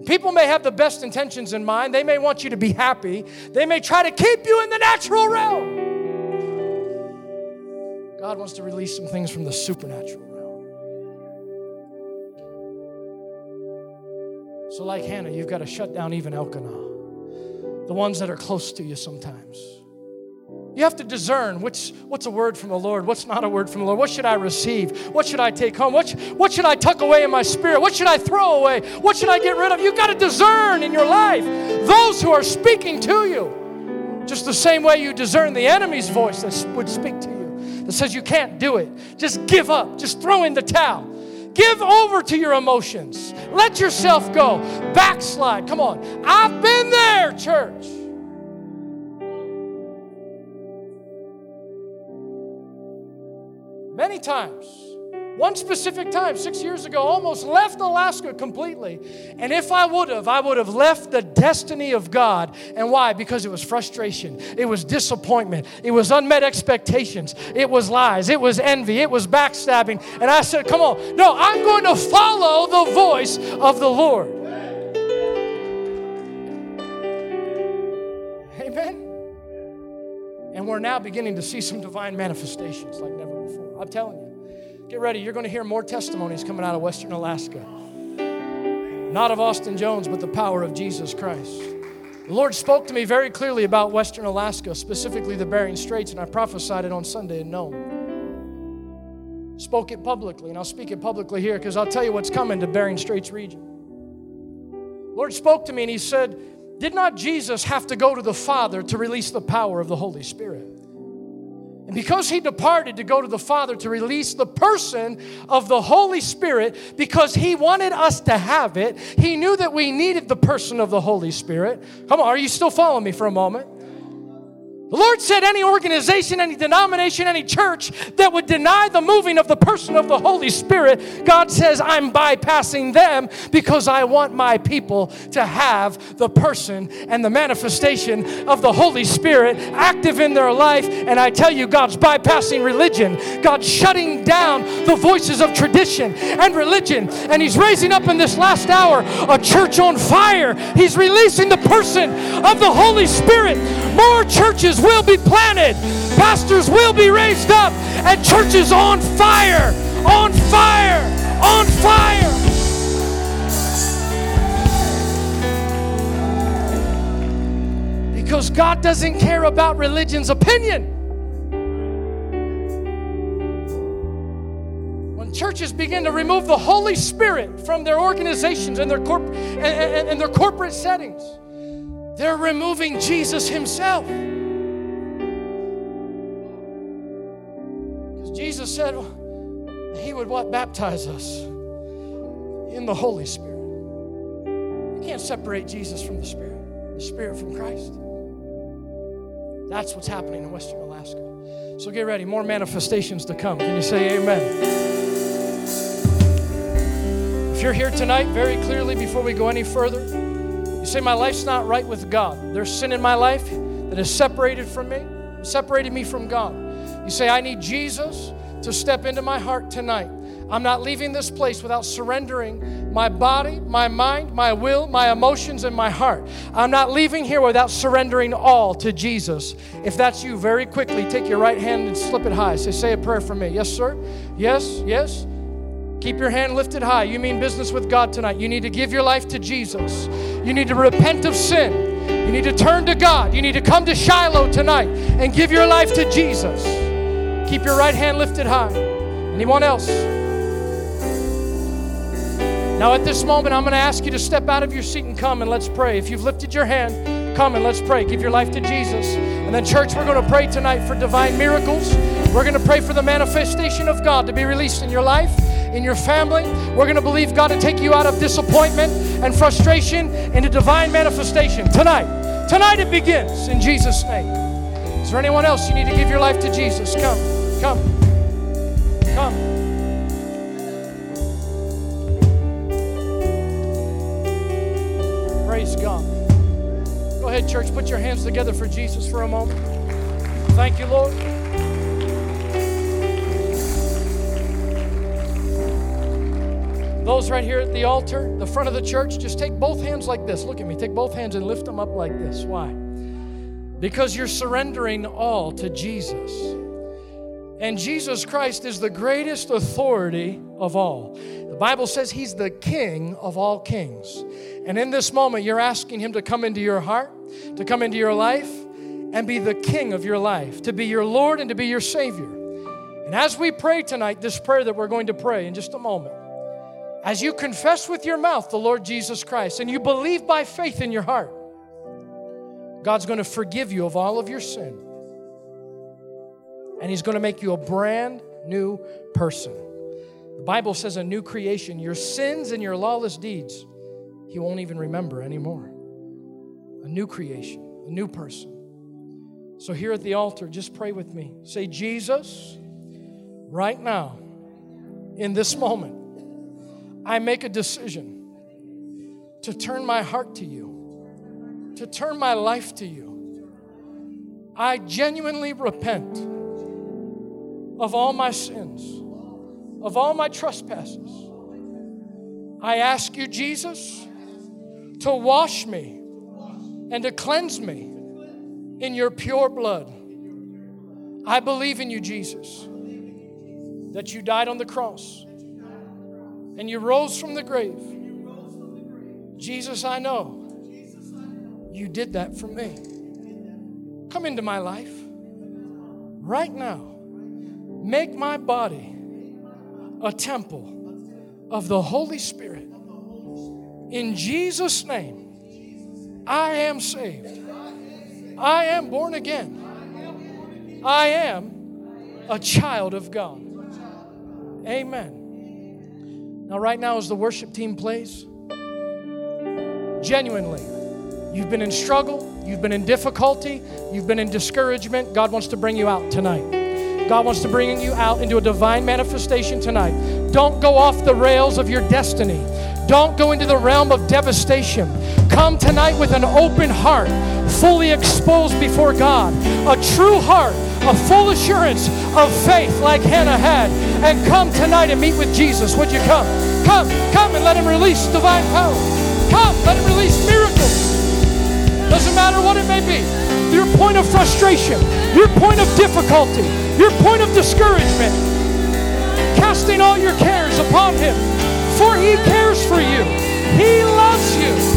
People may have the best intentions in mind. They may want you to be happy. They may try to keep you in the natural realm. God wants to release some things from the supernatural realm. So, like Hannah, you've got to shut down even Elkanah, the ones that are close to you sometimes. You have to discern which, what's a word from the Lord, what's not a word from the Lord. What should I receive? What should I take home? What, what should I tuck away in my spirit? What should I throw away? What should I get rid of? You've got to discern in your life those who are speaking to you, just the same way you discern the enemy's voice that would speak to you that says you can't do it. Just give up, just throw in the towel. Give over to your emotions. Let yourself go. Backslide. Come on. I've been there, church. Times. One specific time, six years ago, almost left Alaska completely. And if I would have, I would have left the destiny of God. And why? Because it was frustration, it was disappointment, it was unmet expectations, it was lies, it was envy, it was backstabbing. And I said, Come on, no, I'm going to follow the voice of the Lord. We're now beginning to see some divine manifestations like never before. I'm telling you. Get ready, you're going to hear more testimonies coming out of Western Alaska. Not of Austin Jones, but the power of Jesus Christ. The Lord spoke to me very clearly about Western Alaska, specifically the Bering Straits, and I prophesied it on Sunday in Nome. Spoke it publicly, and I'll speak it publicly here because I'll tell you what's coming to Bering Straits region. Lord spoke to me and He said, Did not Jesus have to go to the Father to release the power of the Holy Spirit? And because he departed to go to the Father to release the person of the Holy Spirit, because he wanted us to have it, he knew that we needed the person of the Holy Spirit. Come on, are you still following me for a moment? The Lord said any organization, any denomination, any church that would deny the moving of the person of the Holy Spirit, God says, I'm bypassing them because I want my people to have the person and the manifestation of the Holy Spirit active in their life. And I tell you, God's bypassing religion, God's shutting down the voices of tradition and religion. And He's raising up in this last hour a church on fire. He's releasing the person of the Holy Spirit. More churches will be planted, pastors will be raised up, and churches on fire, on fire, on fire. Because God doesn't care about religion's opinion. When churches begin to remove the Holy Spirit from their organizations and their, corp- and, and, and their corporate settings, they're removing Jesus Himself. Jesus said he would what? Baptize us in the Holy Spirit. You can't separate Jesus from the Spirit, the Spirit from Christ. That's what's happening in Western Alaska. So get ready, more manifestations to come. Can you say amen? If you're here tonight, very clearly, before we go any further, you say, My life's not right with God. There's sin in my life that has separated from me, separated me from God. You say, I need Jesus to step into my heart tonight. I'm not leaving this place without surrendering my body, my mind, my will, my emotions, and my heart. I'm not leaving here without surrendering all to Jesus. If that's you, very quickly take your right hand and slip it high. Say, say a prayer for me. Yes, sir? Yes, yes. Keep your hand lifted high. You mean business with God tonight. You need to give your life to Jesus. You need to repent of sin. You need to turn to God. You need to come to Shiloh tonight and give your life to Jesus. Keep your right hand lifted high. Anyone else? Now, at this moment, I'm going to ask you to step out of your seat and come and let's pray. If you've lifted your hand, come and let's pray. Give your life to Jesus. And then, church, we're going to pray tonight for divine miracles. We're going to pray for the manifestation of God to be released in your life, in your family. We're going to believe God to take you out of disappointment and frustration into divine manifestation tonight. Tonight it begins in Jesus' name. Is there anyone else you need to give your life to Jesus? Come, come, come. Praise God. Go ahead, church. Put your hands together for Jesus for a moment. Thank you, Lord. Those right here at the altar, the front of the church, just take both hands like this. Look at me. Take both hands and lift them up like this. Why? Because you're surrendering all to Jesus. And Jesus Christ is the greatest authority of all. The Bible says he's the king of all kings. And in this moment, you're asking him to come into your heart, to come into your life, and be the king of your life, to be your Lord and to be your Savior. And as we pray tonight, this prayer that we're going to pray in just a moment, as you confess with your mouth the Lord Jesus Christ and you believe by faith in your heart, God's going to forgive you of all of your sin. And He's going to make you a brand new person. The Bible says a new creation. Your sins and your lawless deeds, He won't even remember anymore. A new creation, a new person. So, here at the altar, just pray with me. Say, Jesus, right now, in this moment, I make a decision to turn my heart to you, to turn my life to you. I genuinely repent of all my sins, of all my trespasses. I ask you, Jesus, to wash me and to cleanse me in your pure blood. I believe in you, Jesus, that you died on the cross and you rose from the grave. Jesus, I know you did that for me. Come into my life right now. Make my body a temple of the Holy Spirit. In Jesus' name, I am saved. I am born again. I am a child of God. Amen. Now, right now, as the worship team plays, genuinely, you've been in struggle, you've been in difficulty, you've been in discouragement. God wants to bring you out tonight. God wants to bring you out into a divine manifestation tonight. Don't go off the rails of your destiny. Don't go into the realm of devastation. Come tonight with an open heart, fully exposed before God, a true heart, a full assurance of faith like Hannah had, and come tonight and meet with Jesus. Would you come? Come, come and let Him release divine power. Come, let Him release miracles. Doesn't matter what it may be. Your point of frustration, your point of difficulty, your point of discouragement. Casting all your cares upon Him, for He cares for you. He loves you.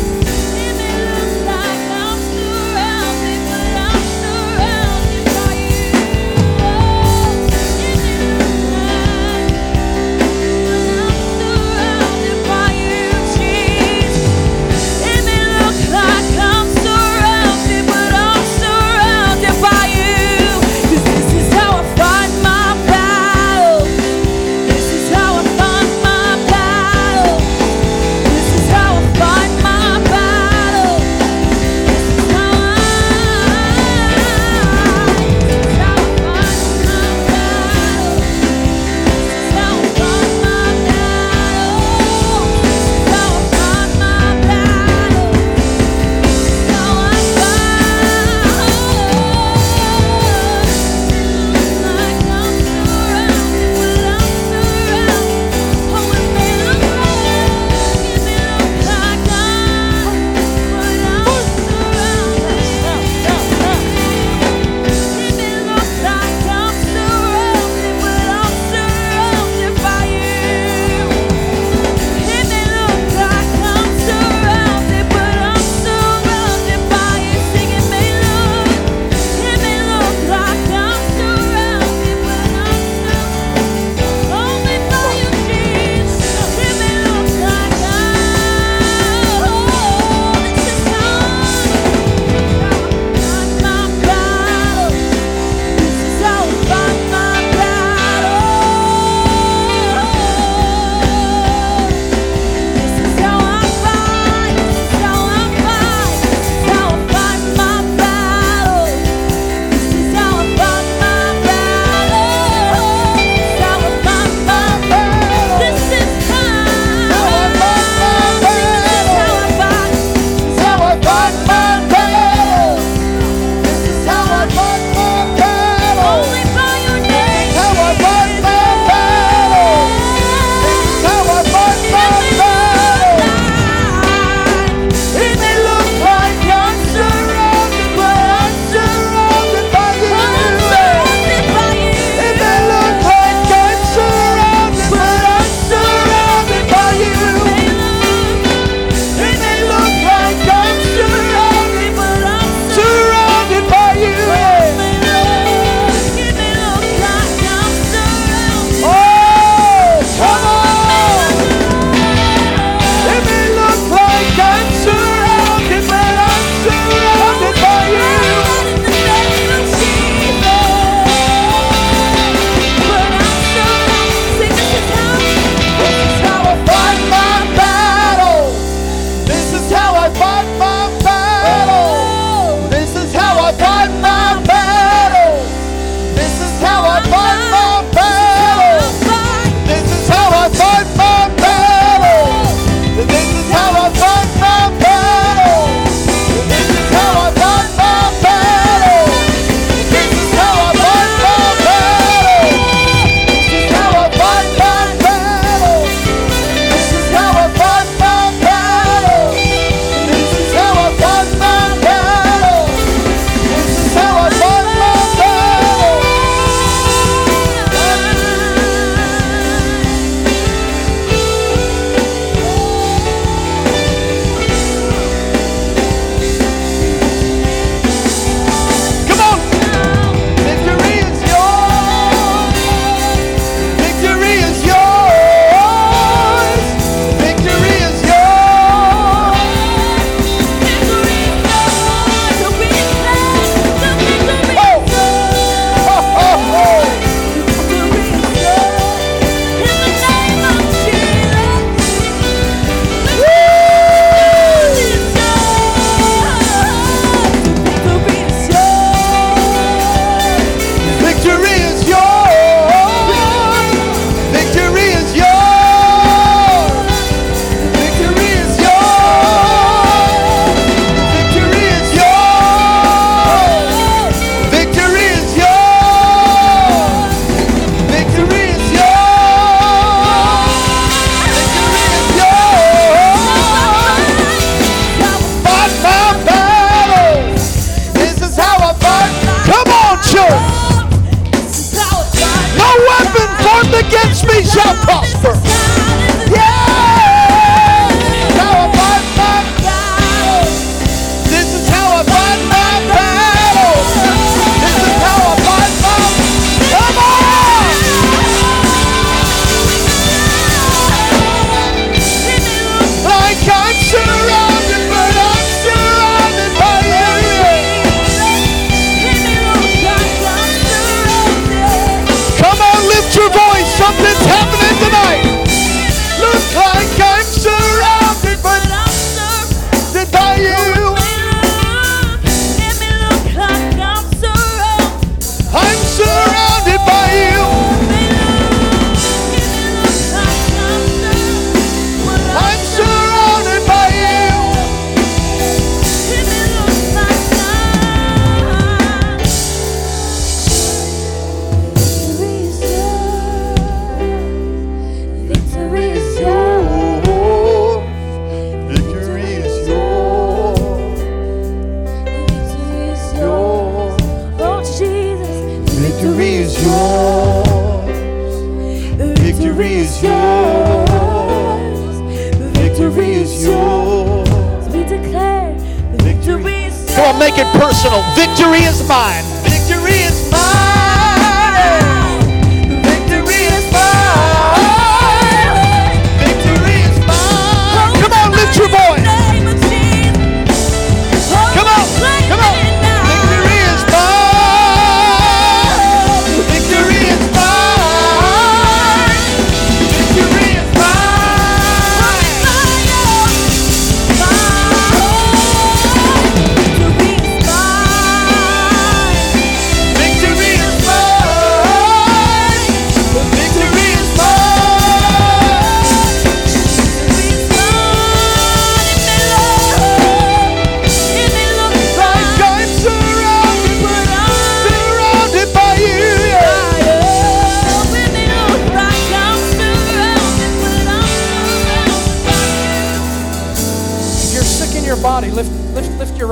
Victory is mine. Victory is mine.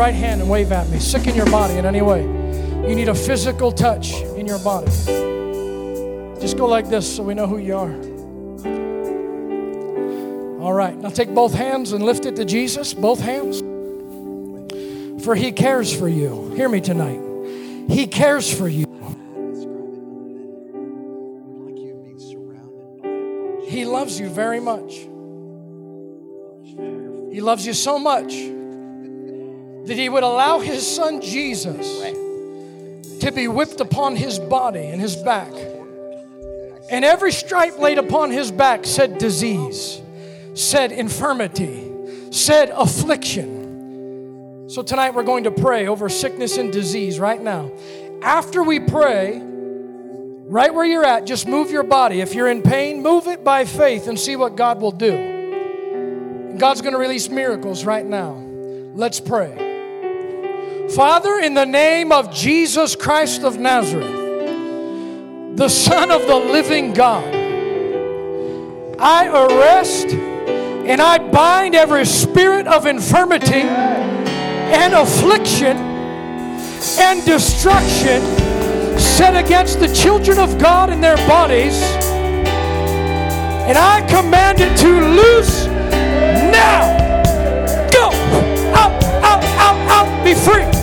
Right hand and wave at me. Sick in your body in any way. You need a physical touch in your body. Just go like this so we know who you are. All right, now take both hands and lift it to Jesus, both hands. For he cares for you. Hear me tonight. He cares for you. He loves you very much. He loves you so much that he would allow his son Jesus to be whipped upon his body and his back. And every stripe laid upon his back said disease, said infirmity, said affliction. So tonight we're going to pray over sickness and disease right now. After we pray, right where you're at, just move your body. If you're in pain, move it by faith and see what God will do. God's going to release miracles right now. Let's pray. Father, in the name of Jesus Christ of Nazareth, the Son of the living God, I arrest and I bind every spirit of infirmity and affliction and destruction set against the children of God in their bodies. And I command it to loose now. Go! Out, out, out, out. Be free.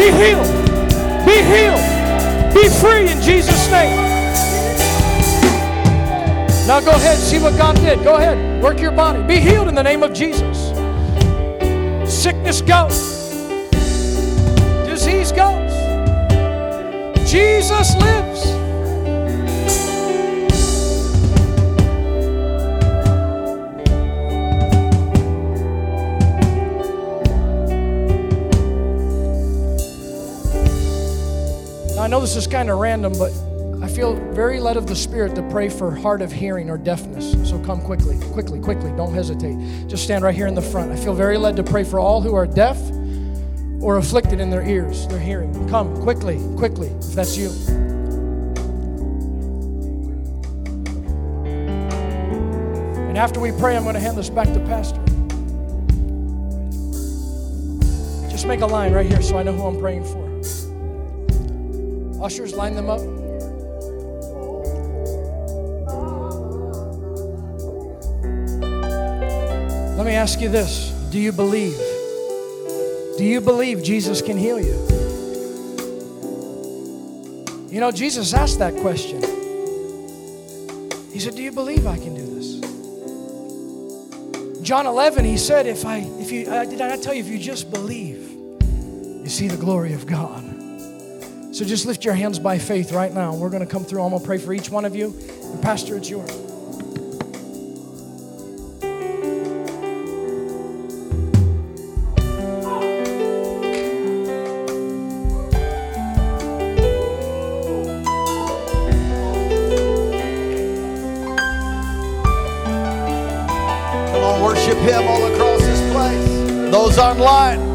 Be healed. Be healed. Be free in Jesus' name. Now go ahead, see what God did. Go ahead, work your body. Be healed in the name of Jesus. Sickness goes. Disease goes. Jesus lives. Know this is kind of random, but I feel very led of the Spirit to pray for hard of hearing or deafness. So come quickly, quickly, quickly. Don't hesitate. Just stand right here in the front. I feel very led to pray for all who are deaf or afflicted in their ears, their hearing. Come quickly, quickly, if that's you. And after we pray, I'm going to hand this back to Pastor. Just make a line right here so I know who I'm praying for. Ushers, line them up. Let me ask you this Do you believe? Do you believe Jesus can heal you? You know, Jesus asked that question. He said, Do you believe I can do this? John 11, he said, If I, if you, uh, did I not tell you, if you just believe, you see the glory of God. So just lift your hands by faith right now. We're going to come through. I'm going to pray for each one of you. And Pastor, it's yours. Come on, worship Him all across this place. Those online,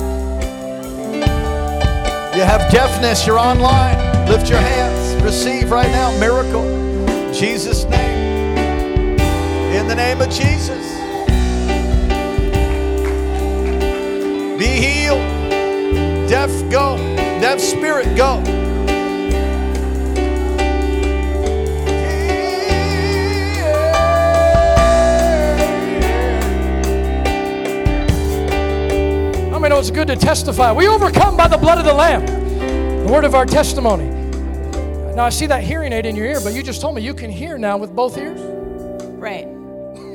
you have deafness, you're online. Lift your hands. Receive right now. Miracle. In Jesus' name. In the name of Jesus. Be healed. Deaf, go. Deaf spirit, go. It's good to testify? We overcome by the blood of the Lamb, the word of our testimony. Now, I see that hearing aid in your ear, but you just told me you can hear now with both ears. Right.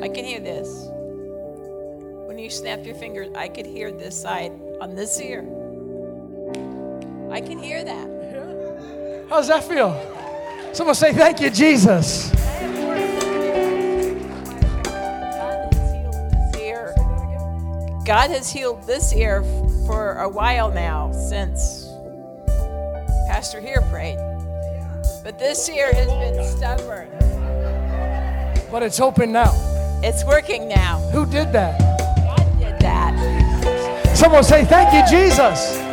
I can hear this. When you snap your fingers, I could hear this side on this ear. I can hear that. How does that feel? Someone say, Thank you, Jesus. God has healed this ear. God has healed this ear f- for a while now since Pastor here prayed. But this ear has been stubborn. But it's open now. It's working now. Who did that? God did that. Someone say, Thank you, Jesus.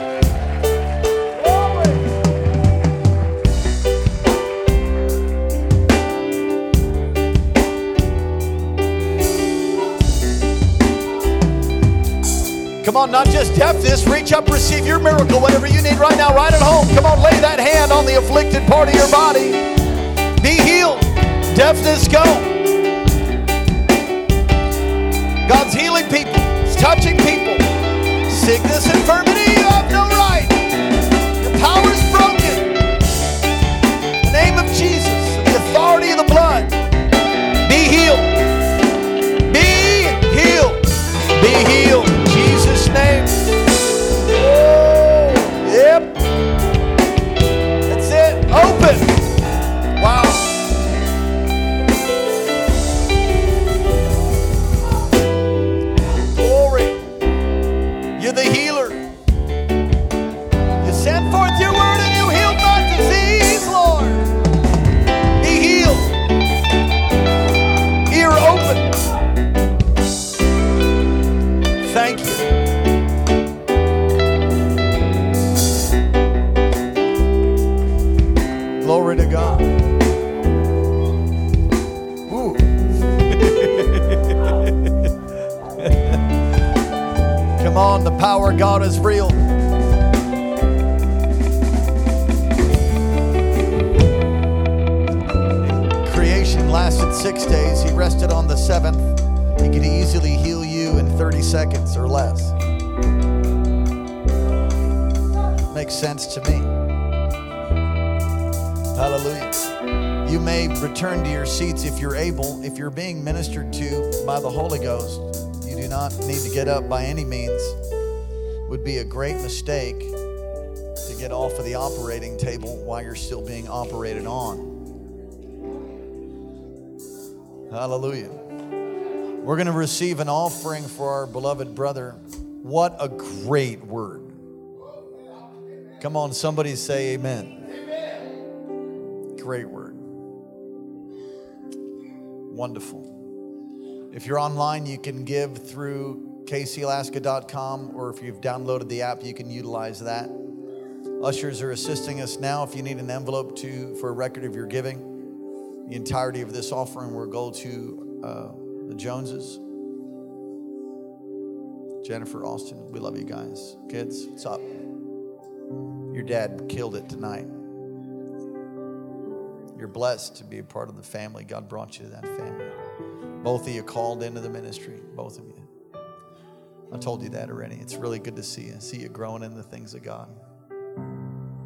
Come on, not just deafness. Reach up, receive your miracle, whatever you need right now, right at home. Come on, lay that hand on the afflicted part of your body. Be healed. Deafness, go. God's healing people, He's touching people. Sickness, infirmity, you have no right. Your power power God is real. Creation lasted six days. He rested on the seventh. He could easily heal you in 30 seconds or less. Makes sense to me. Hallelujah. You may return to your seats if you're able. If you're being ministered to by the Holy Ghost, you do not need to get up by any means. Would be a great mistake to get off of the operating table while you're still being operated on. Hallelujah. We're going to receive an offering for our beloved brother. What a great word. Come on, somebody say amen. Great word. Wonderful. If you're online, you can give through kcalaska.com, or if you've downloaded the app, you can utilize that. Ushers are assisting us now. If you need an envelope to for a record of your giving, the entirety of this offering will go to uh, the Joneses. Jennifer Austin, we love you guys. Kids, what's up? Your dad killed it tonight. You're blessed to be a part of the family. God brought you to that family. Both of you called into the ministry, both of you. I told you that already. It's really good to see you. See you growing in the things of God.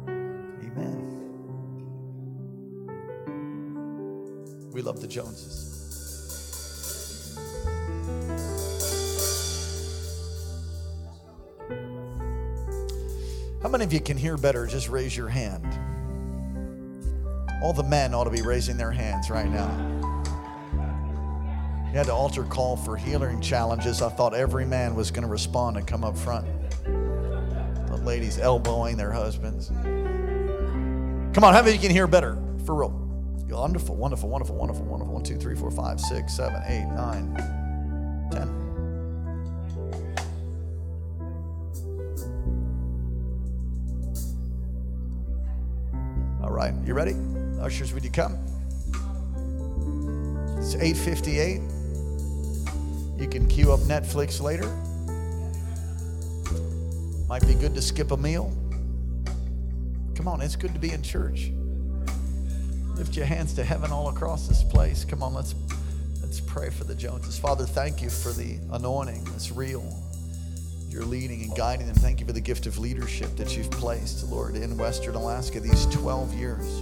Amen. We love the Joneses. How many of you can hear better? Just raise your hand. All the men ought to be raising their hands right now. You had to altar call for healing challenges. I thought every man was going to respond and come up front. The ladies elbowing their husbands. Come on, how many can hear better? For real. Wonderful, wonderful, wonderful, wonderful, wonderful. One, two, three, four, five, six, seven, eight, nine, ten. All right, you ready? Ushers, would you come? It's 8:58. You can queue up Netflix later. Might be good to skip a meal. Come on, it's good to be in church. Lift your hands to heaven all across this place. Come on, let's let's pray for the Joneses. Father, thank you for the anointing that's real. You're leading and guiding them. Thank you for the gift of leadership that you've placed, Lord, in Western Alaska these 12 years.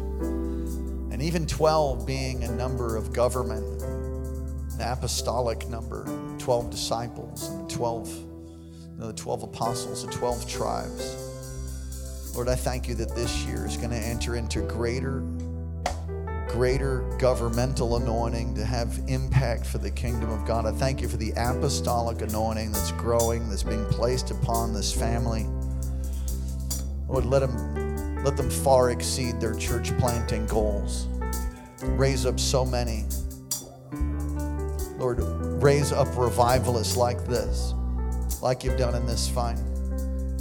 And even 12 being a number of government, an apostolic number, 12 disciples, and 12, you know, the 12 apostles, the 12 tribes. Lord, I thank you that this year is going to enter into greater greater governmental anointing to have impact for the kingdom of God. I thank you for the apostolic anointing that's growing, that's being placed upon this family. Lord, let them let them far exceed their church planting goals. Raise up so many. Lord, raise up revivalists like this, like you've done in this fine,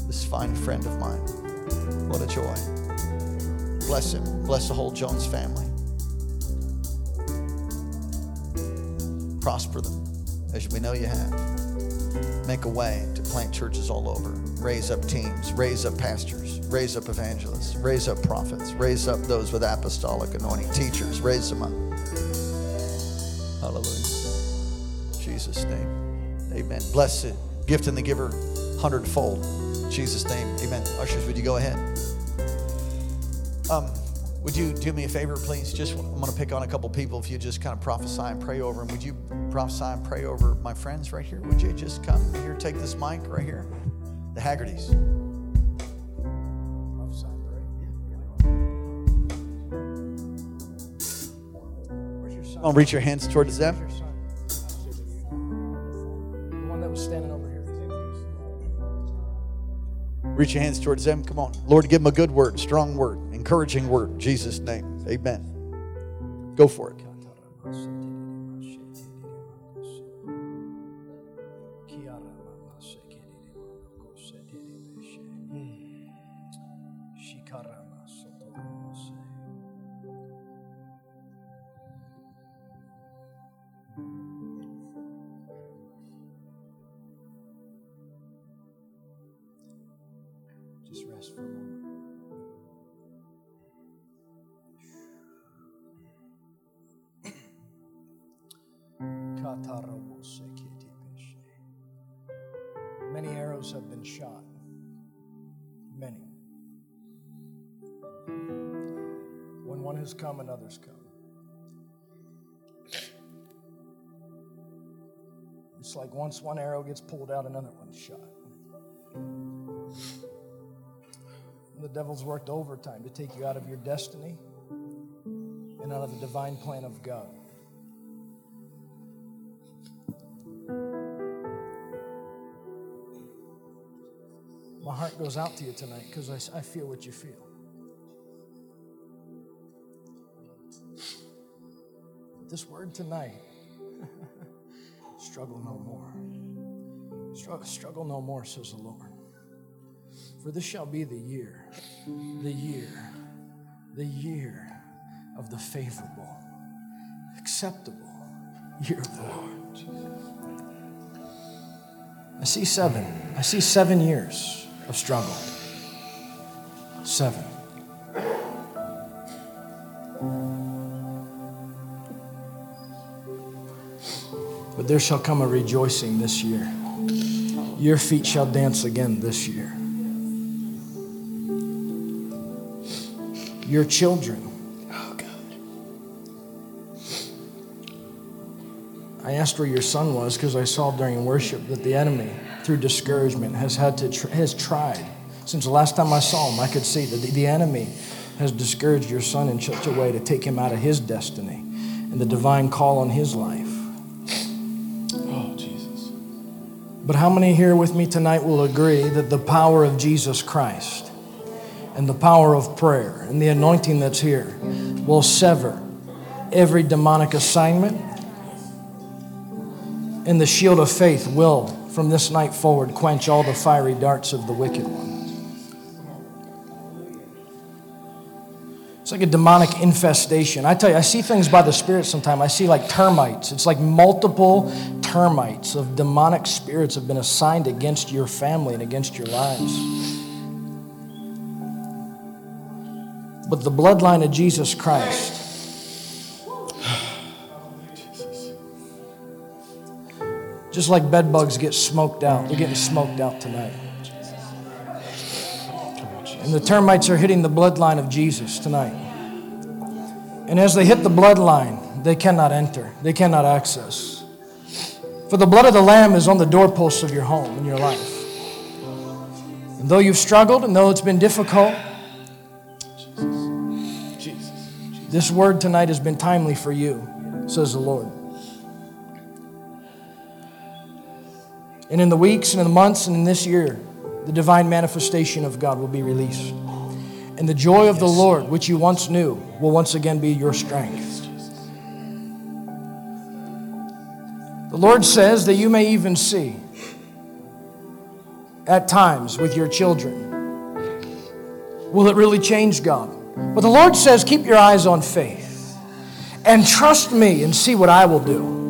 this fine friend of mine. What a joy. Bless him. Bless the whole Jones family. prosper them as we know you have. Make a way to plant churches all over. Raise up teams, raise up pastors, raise up evangelists, raise up prophets, raise up those with apostolic anointing, teachers, raise them up. Jesus' name. Amen. Bless it. Gift and the giver hundredfold. In Jesus' name. Amen. Ushers, would you go ahead? Um, would you do me a favor, please? Just I'm going to pick on a couple people. If you just kind of prophesy and pray over them, would you prophesy and pray over my friends right here? Would you just come here, take this mic right here? The Haggertys. Prophesy, Where's your son? Come on, reach your hands towards them. Reach your hands towards them. Come on. Lord, give them a good word, strong word, encouraging word. Jesus' name. Amen. Go for it. Once one arrow gets pulled out, another one's shot. The devil's worked overtime to take you out of your destiny and out of the divine plan of God. My heart goes out to you tonight because I, I feel what you feel. This word tonight [LAUGHS] struggle no more. Struggle, struggle no more, says the Lord. For this shall be the year, the year, the year of the favorable, acceptable year of the Lord. I see seven. I see seven years of struggle. Seven. There shall come a rejoicing this year. Your feet shall dance again this year. Your children. Oh, God. I asked where your son was because I saw during worship that the enemy, through discouragement, has had to tr- has tried. Since the last time I saw him, I could see that the, the enemy has discouraged your son in such a way to take him out of his destiny and the divine call on his life. But how many here with me tonight will agree that the power of Jesus Christ and the power of prayer and the anointing that's here will sever every demonic assignment? And the shield of faith will, from this night forward, quench all the fiery darts of the wicked one. It's like a demonic infestation. I tell you, I see things by the Spirit sometimes. I see like termites. It's like multiple termites of demonic spirits have been assigned against your family and against your lives. But the bloodline of Jesus Christ, [SIGHS] just like bed bugs get smoked out, they're getting smoked out tonight. And the termites are hitting the bloodline of Jesus tonight. And as they hit the bloodline, they cannot enter, they cannot access. For the blood of the Lamb is on the doorposts of your home and your life. And though you've struggled and though it's been difficult, this word tonight has been timely for you, says the Lord. And in the weeks and in the months and in this year, the divine manifestation of God will be released. And the joy of the Lord, which you once knew, will once again be your strength. The Lord says that you may even see at times with your children. Will it really change God? But the Lord says, keep your eyes on faith and trust me and see what I will do.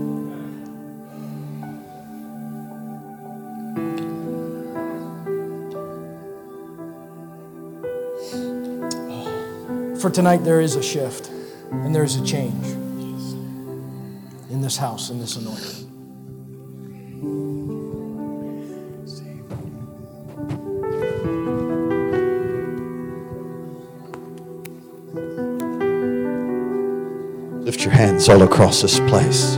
For tonight, there is a shift and there is a change in this house, in this anointing. Lift your hands all across this place.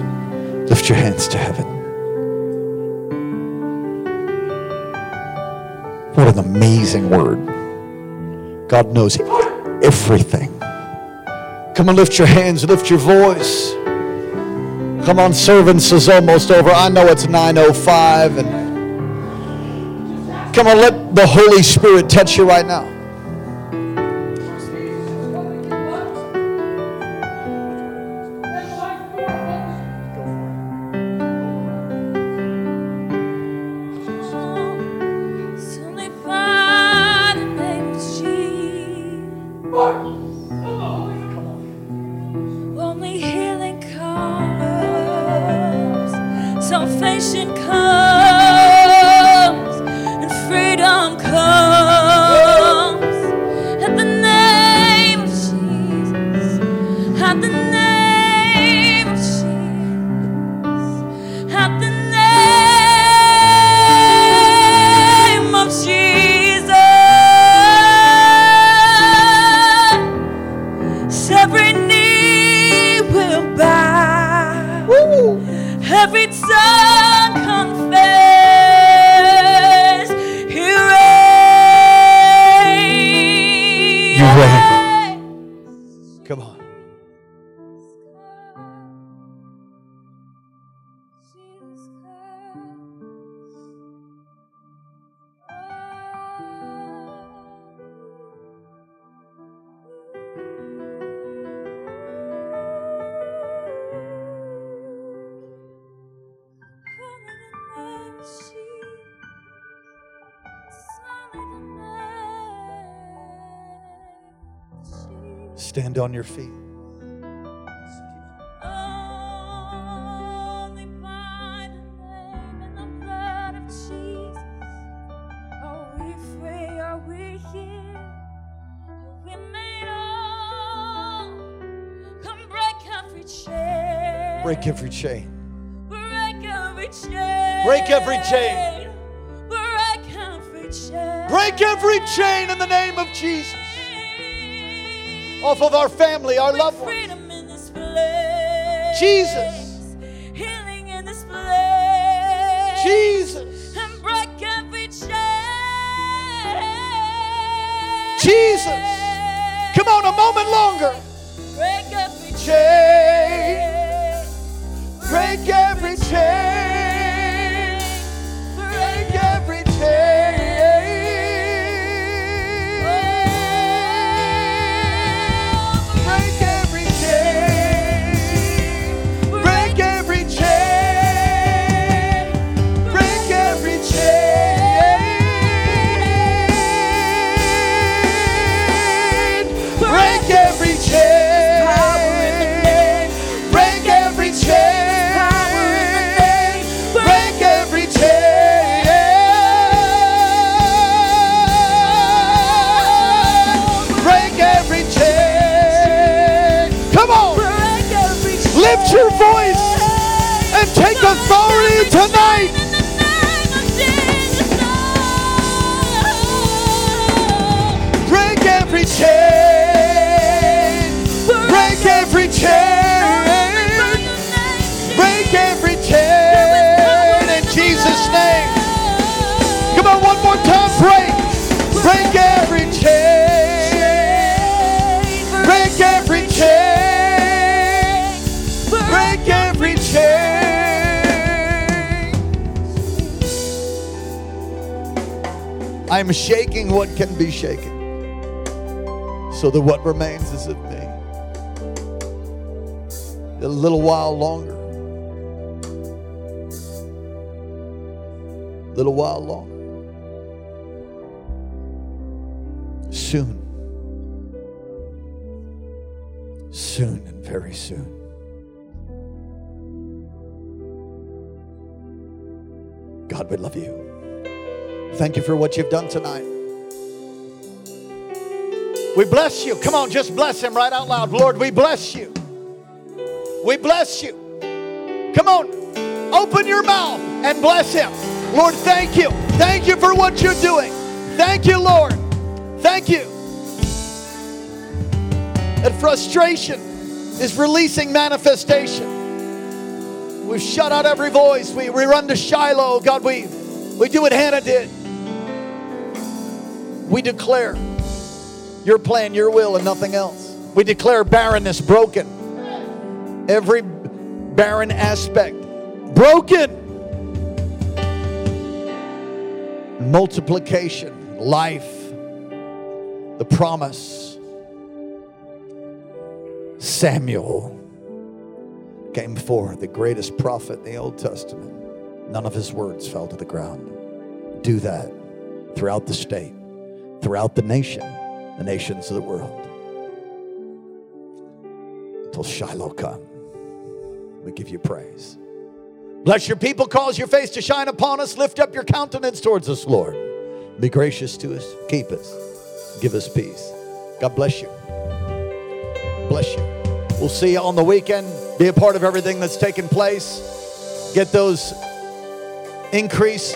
Lift your hands to heaven. What an amazing word. God knows everything. Come on, lift your hands, lift your voice. Come on, service is almost over. I know it's 9:05 and Come on, let the Holy Spirit touch you right now. Made your feet. break every chain. Break every chain. Break every chain. Break every chain. Break every chain in the name of Jesus. Off of our family, our loved ones. Freedom in this place. Jesus. Healing in this place. Jesus. And break every chain. Jesus. Come on, a moment longer. Break every chain. Break every chain. tonight. Break every chain. Break every chain. I'm shaking what can be shaken, so that what remains is of me. A little while longer. A little while longer. Soon. Soon and very soon. God, we love you. Thank you for what you've done tonight. We bless you. Come on, just bless him right out loud. Lord, we bless you. We bless you. Come on, open your mouth and bless him. Lord, thank you. Thank you for what you're doing. Thank you, Lord. Thank you. That frustration is releasing manifestation. We've shut out every voice. We, we run to Shiloh. God, we, we do what Hannah did. We declare your plan, your will, and nothing else. We declare barrenness broken. Every barren aspect broken. Multiplication, life, the promise. Samuel came forth, the greatest prophet in the Old Testament. None of his words fell to the ground. Do that throughout the state, throughout the nation, the nations of the world. Till Shiloh come. We give you praise. Bless your people, cause your face to shine upon us, lift up your countenance towards us, Lord. Be gracious to us, keep us, give us peace. God bless you. Bless you. We'll see you on the weekend. Be a part of everything that's taking place. Get those increase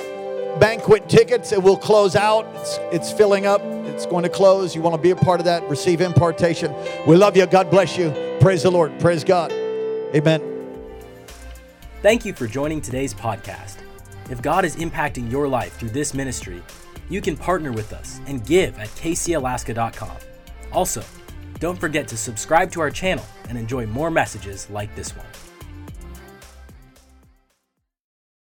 banquet tickets. It will close out. It's, it's filling up. It's going to close. You want to be a part of that. Receive impartation. We love you. God bless you. Praise the Lord. Praise God. Amen. Thank you for joining today's podcast. If God is impacting your life through this ministry, you can partner with us and give at kcalaska.com. Also, don't forget to subscribe to our channel and enjoy more messages like this one.